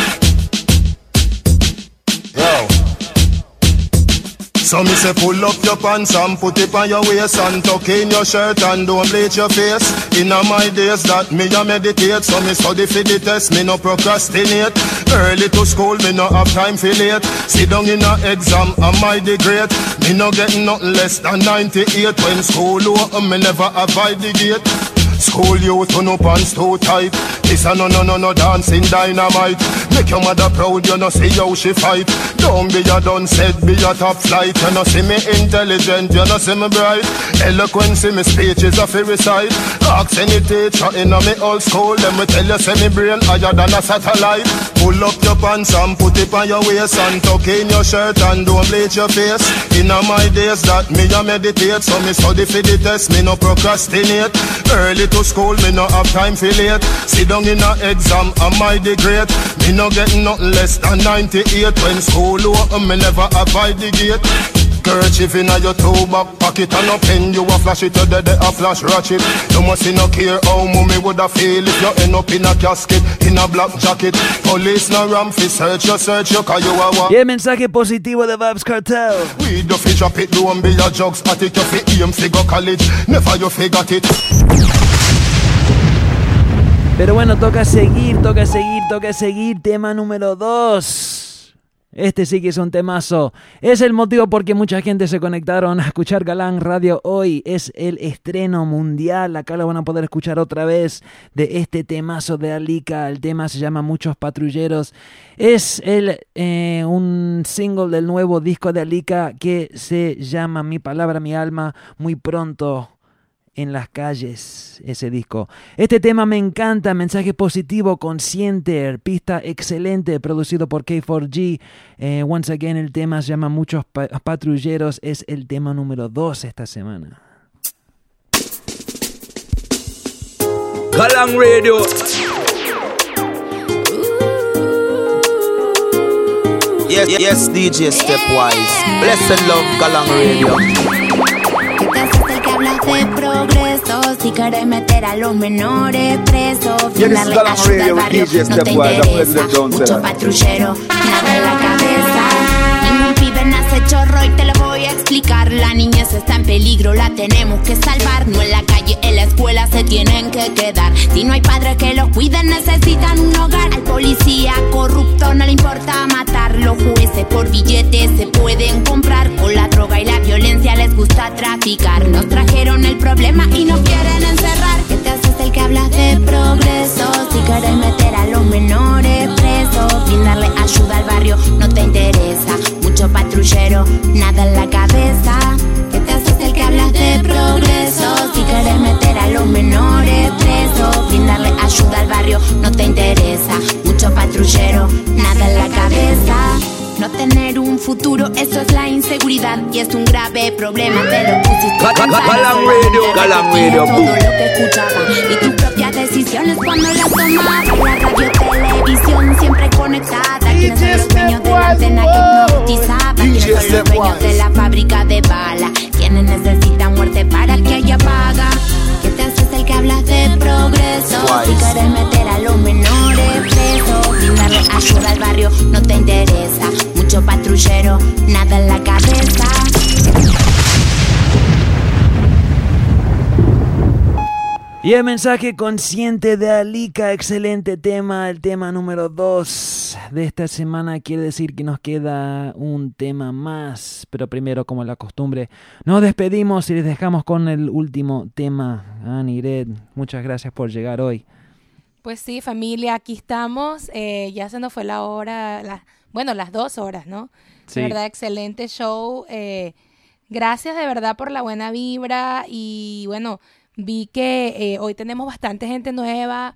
So me say pull up your pants and put it on your waist and tuck in your shirt and don't bleach your face. In my days that me a meditate, so me study for the test, me no procrastinate. Early to school, me no have time for late. Sit down in a exam, am I the great? Me no get nothing less than 98 when school open, me never avoid the gate. School youth turn up pants too tight. This a no no no no dancing dynamite. Make your mother proud, you no see how she fight. Don't be a done said, be a top flight. You no see me intelligent, you no see me bright. Eloquence in me speech is a free recite. Ask any teacher in a me old school, them will tell you say me brain higher than a satellite. Pull up your pants and put it on your waist and tuck in your shirt and don't bleach your face. In my days that me a meditate, so me study for the test, me no procrastinate. Early to school, me no have time for late. Sit down in a exam, am I the great? Me no get nothing less than 98 when school open, me never avoid the gate. Kerchief in your toe back pocket and a pen You a flash it, you dead a flash ratchet You must see no care how mommy woulda feel If you end up in a casket, in a black jacket Police no ram fi search you, search you Cause you a wa Y el mensaje positivo de Vibes Cartel. We do fi drop it, don't be a jugs it You fi aim fi go college, never you fi got it Pero bueno, toca seguir, toca seguir, toca seguir. Tema número 2. Este sí que es un temazo. Es el motivo por qué mucha gente se conectaron a escuchar Galán Radio hoy. Es el estreno mundial. Acá lo van a poder escuchar otra vez de este temazo de Alika. El tema se llama Muchos Patrulleros. Es el, eh, un single del nuevo disco de Alika que se llama Mi Palabra, Mi Alma. Muy pronto en las calles ese disco. Este tema me encanta, mensaje positivo, consciente, pista excelente, producido por K4G. Eh, once again, el tema se llama Muchos pa- Patrulleros, es el tema número 2 esta semana. Galang Radio. Yes, yes, DJ Stepwise. Blessed love, Galang Radio. De progreso? Si querés meter a los menores presos, ayuda al barrio, no te interesa. Mucho patrullero, nada en la cabeza. Ningún pibe nace chorro y te lo voy explicar. La niñez está en peligro, la tenemos que salvar. No en la calle, en la escuela se tienen que quedar. Si no hay padres que los cuiden, necesitan un hogar. Al policía corrupto no le importa matar. Los jueces por billetes se pueden comprar. Con la droga y la violencia les gusta traficar. Nos trajeron el problema y nos quieren encerrar. ¿Qué te haces el que hablas de progreso? Si quieres meter a los menores presos, brindarle ayuda al barrio no te interesa. Mucho patrullero, nada en la cabeza. ¿Qué te haces el que hablas de progreso? Si quieres meter a los menores presos, brindarle ayuda al barrio no te interesa. Mucho patrullero, nada en la cabeza. No tener un futuro, eso es la inseguridad y es un grave problema. Te lo pusiste todo lo que escuchaba y tus propias decisiones cuando las tomabas. La radio, televisión siempre conectada. Quienes son los dueños de la antena que hipnotizaba. Quienes son los dueños de la fábrica de balas. Quienes necesitan muerte para que haya paga. ¿Qué te haces el que hablas de progreso? Si quieres meter a los menores presos, ayuda al barrio no te interesa. Mucho patrullero, nada en la cabeza. Y el mensaje consciente de Alika, excelente tema, el tema número 2 de esta semana quiere decir que nos queda un tema más, pero primero como la costumbre, nos despedimos y les dejamos con el último tema. Anired, muchas gracias por llegar hoy. Pues sí, familia, aquí estamos, eh, ya se nos fue la hora, la, bueno, las dos horas, ¿no? Sí. De verdad, excelente show. eh, gracias de verdad por la buena vibra y bueno, vi que eh, hoy tenemos bastante gente nueva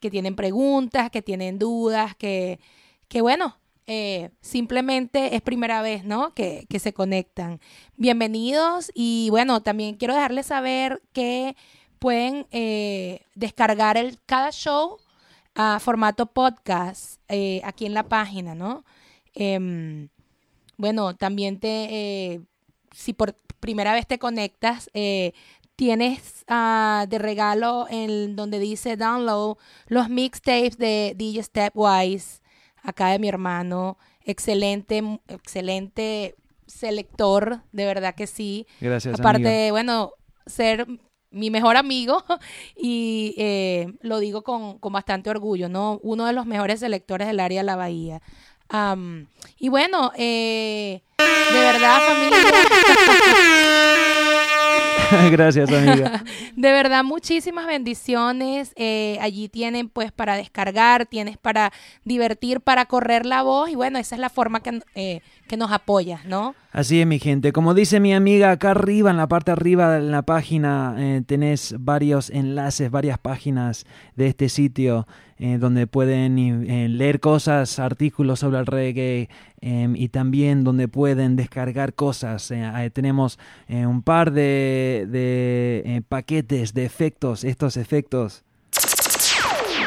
que tienen preguntas, que tienen dudas, que, que bueno, eh, simplemente es primera vez, ¿no? Que, que se conectan. Bienvenidos y bueno, también quiero dejarles saber que pueden eh, descargar el, cada show a formato podcast aquí en la página, ¿no? Em, bueno, también te, si por primera vez te conectas, tienes ah, de regalo en donde dice download los mixtapes de DJ Stepwise, acá de mi hermano, excelente, excelente selector, de verdad que sí. Gracias, Aparte, amiga. bueno, ser mi mejor amigo y eh, lo digo con, con bastante orgullo, ¿no? Uno de los mejores selectores del área de la Bahía. Am, y bueno, eh, de verdad, familia. gracias, amiga. De verdad, muchísimas bendiciones. Eh, allí tienen pues para descargar, tienes para divertir, para correr la voz y bueno, esa es la forma que, eh, que nos apoyas, ¿no? Así es, mi gente. Como dice mi amiga, acá arriba, en la parte arriba de la página, eh, tenés varios enlaces, varias páginas de este sitio eh, donde pueden eh, leer cosas, artículos sobre el reggae eh, y también donde pueden descargar cosas. Eh, tenemos eh, un par de, de, paquetes de efectos, estos efectos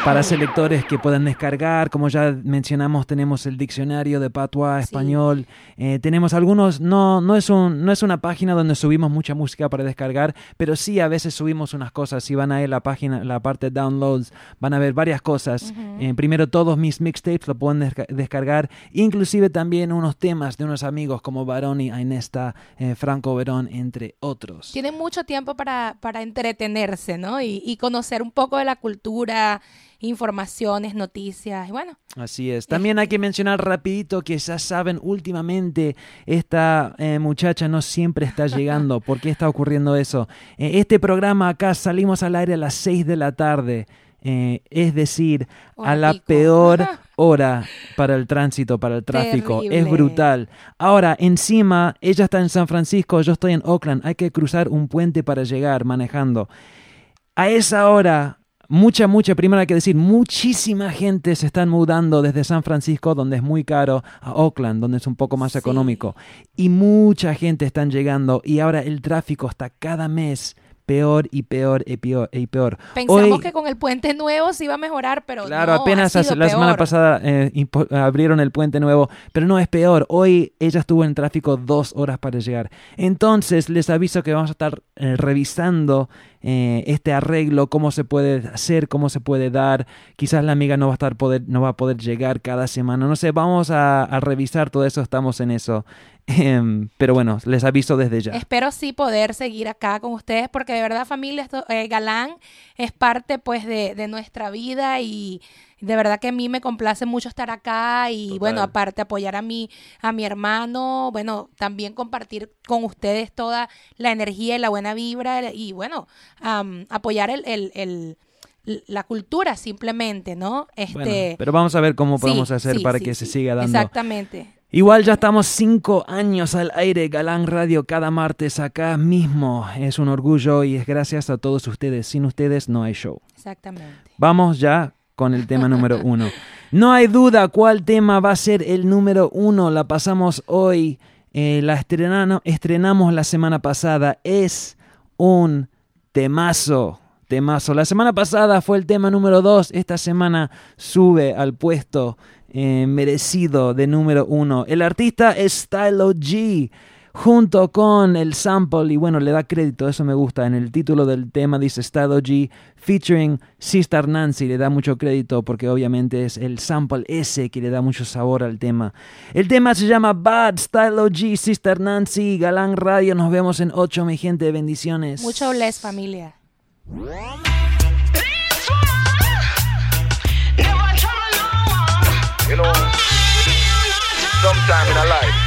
para selectores que puedan descargar. Como ya mencionamos, tenemos el diccionario de patua español. Eh, tenemos algunos, no, no, es un, no es una página donde subimos mucha música para descargar, pero sí a veces subimos unas cosas. Si van a ir a la página, la parte de downloads, van a ver varias cosas. Eh, primero, todos mis mixtapes lo pueden desca- descargar, inclusive también unos temas de unos amigos como Baroni, Ainesta, eh, Franco Verón, entre otros. Tienen mucho tiempo para, para entretenerse, ¿no? Y, y conocer un poco de la cultura, informaciones, noticias, y bueno. Así es. También hay que mencionar rapidito que ya saben, últimamente esta eh, muchacha no siempre está llegando. ¿Por qué está ocurriendo eso? Eh, este programa acá salimos al aire a las 6 de la tarde. eh, es decir, a la peor hora para el tránsito, para el tráfico. Es brutal. Ahora, encima, ella está en San Francisco, yo estoy en Oakland. Hay que cruzar un puente para llegar manejando. A esa hora, mucha, mucha, primero hay que decir, muchísima gente se están mudando desde San Francisco, donde es muy caro, a Oakland, donde es un poco más económico. Y mucha gente están llegando y ahora el tráfico está cada mes peor y peor y peor y peor. Pensamos Hoy- que con el puente nuevo se iba a mejorar, pero Claro, no, apenas ha sido la semana pasada eh, abrieron el puente nuevo, pero no es peor. Hoy ella estuvo en tráfico dos horas para llegar. Entonces les aviso que vamos a estar eh, revisando eh, este arreglo, cómo se puede hacer, cómo se puede dar. Quizás la amiga no va a estar poder, no va a poder llegar cada semana. No sé, vamos a, revisar todo eso. Estamos en eso. Em, pero bueno, les aviso desde ya. Espero sí poder seguir acá con ustedes porque de verdad familia esto, eh, Galán es parte pues de nuestra vida y de verdad que a mí me complace mucho estar acá y bueno aparte apoyar a mi a mi hermano bueno también compartir con ustedes toda la energía y la buena vibra y bueno am, apoyar el, el, el- la cultura simplemente no este Bueno, pero vamos a ver cómo sí, podemos hacer sí, para sí, que se siga dando. exactamente Igual ya estamos cinco años al aire, Galán Radio, cada martes acá mismo. Es un orgullo y es gracias a todos ustedes. Sin ustedes no hay show. exactamente Vamos ya con el tema número uno. No hay duda cuál tema va a ser el número uno. La pasamos hoy, eh, la estrenano- estrenamos la semana pasada. Es un temazo. Temazo. La semana pasada fue el tema número dos. Esta semana sube al puesto eh, merecido de número uno. El artista es Stylo G junto con el sample, y bueno, le da crédito, eso me gusta. En el título del tema dice Style G featuring Sister Nancy, le da mucho crédito porque obviamente es el sample ese que le da mucho sabor al tema. El tema se llama Bad Style G, Sister Nancy, Galán Radio. Nos vemos en 8, mi gente, bendiciones. Mucho bless, familia. You know, sometime in a life,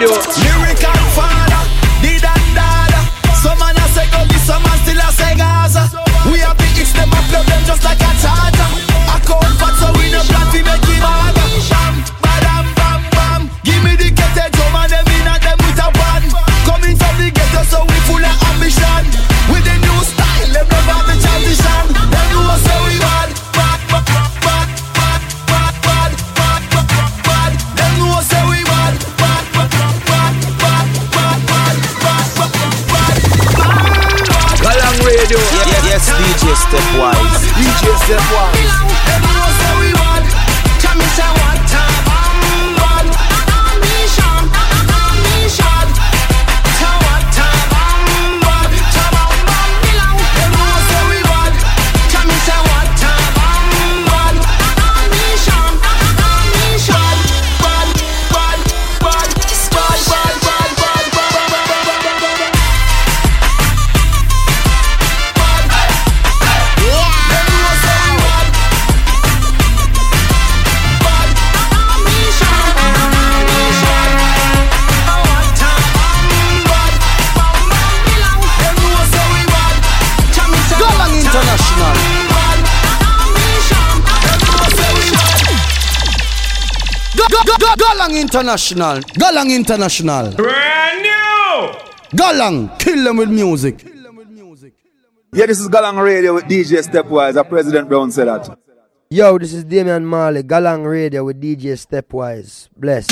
Radio. Lyrical father, did and dada. Some man a say go some man still a say Gaza. We have the X them up, plug them just like a DJ Stepwise. DJ Stepwise. Galang International. Galang International. Brand new. Galang, kill them with music. Yeah, this is Galang Radio with DJ Stepwise. Our President Brown said that. Yo, this is Damian Marley, Galang Radio with DJ Stepwise. Bless.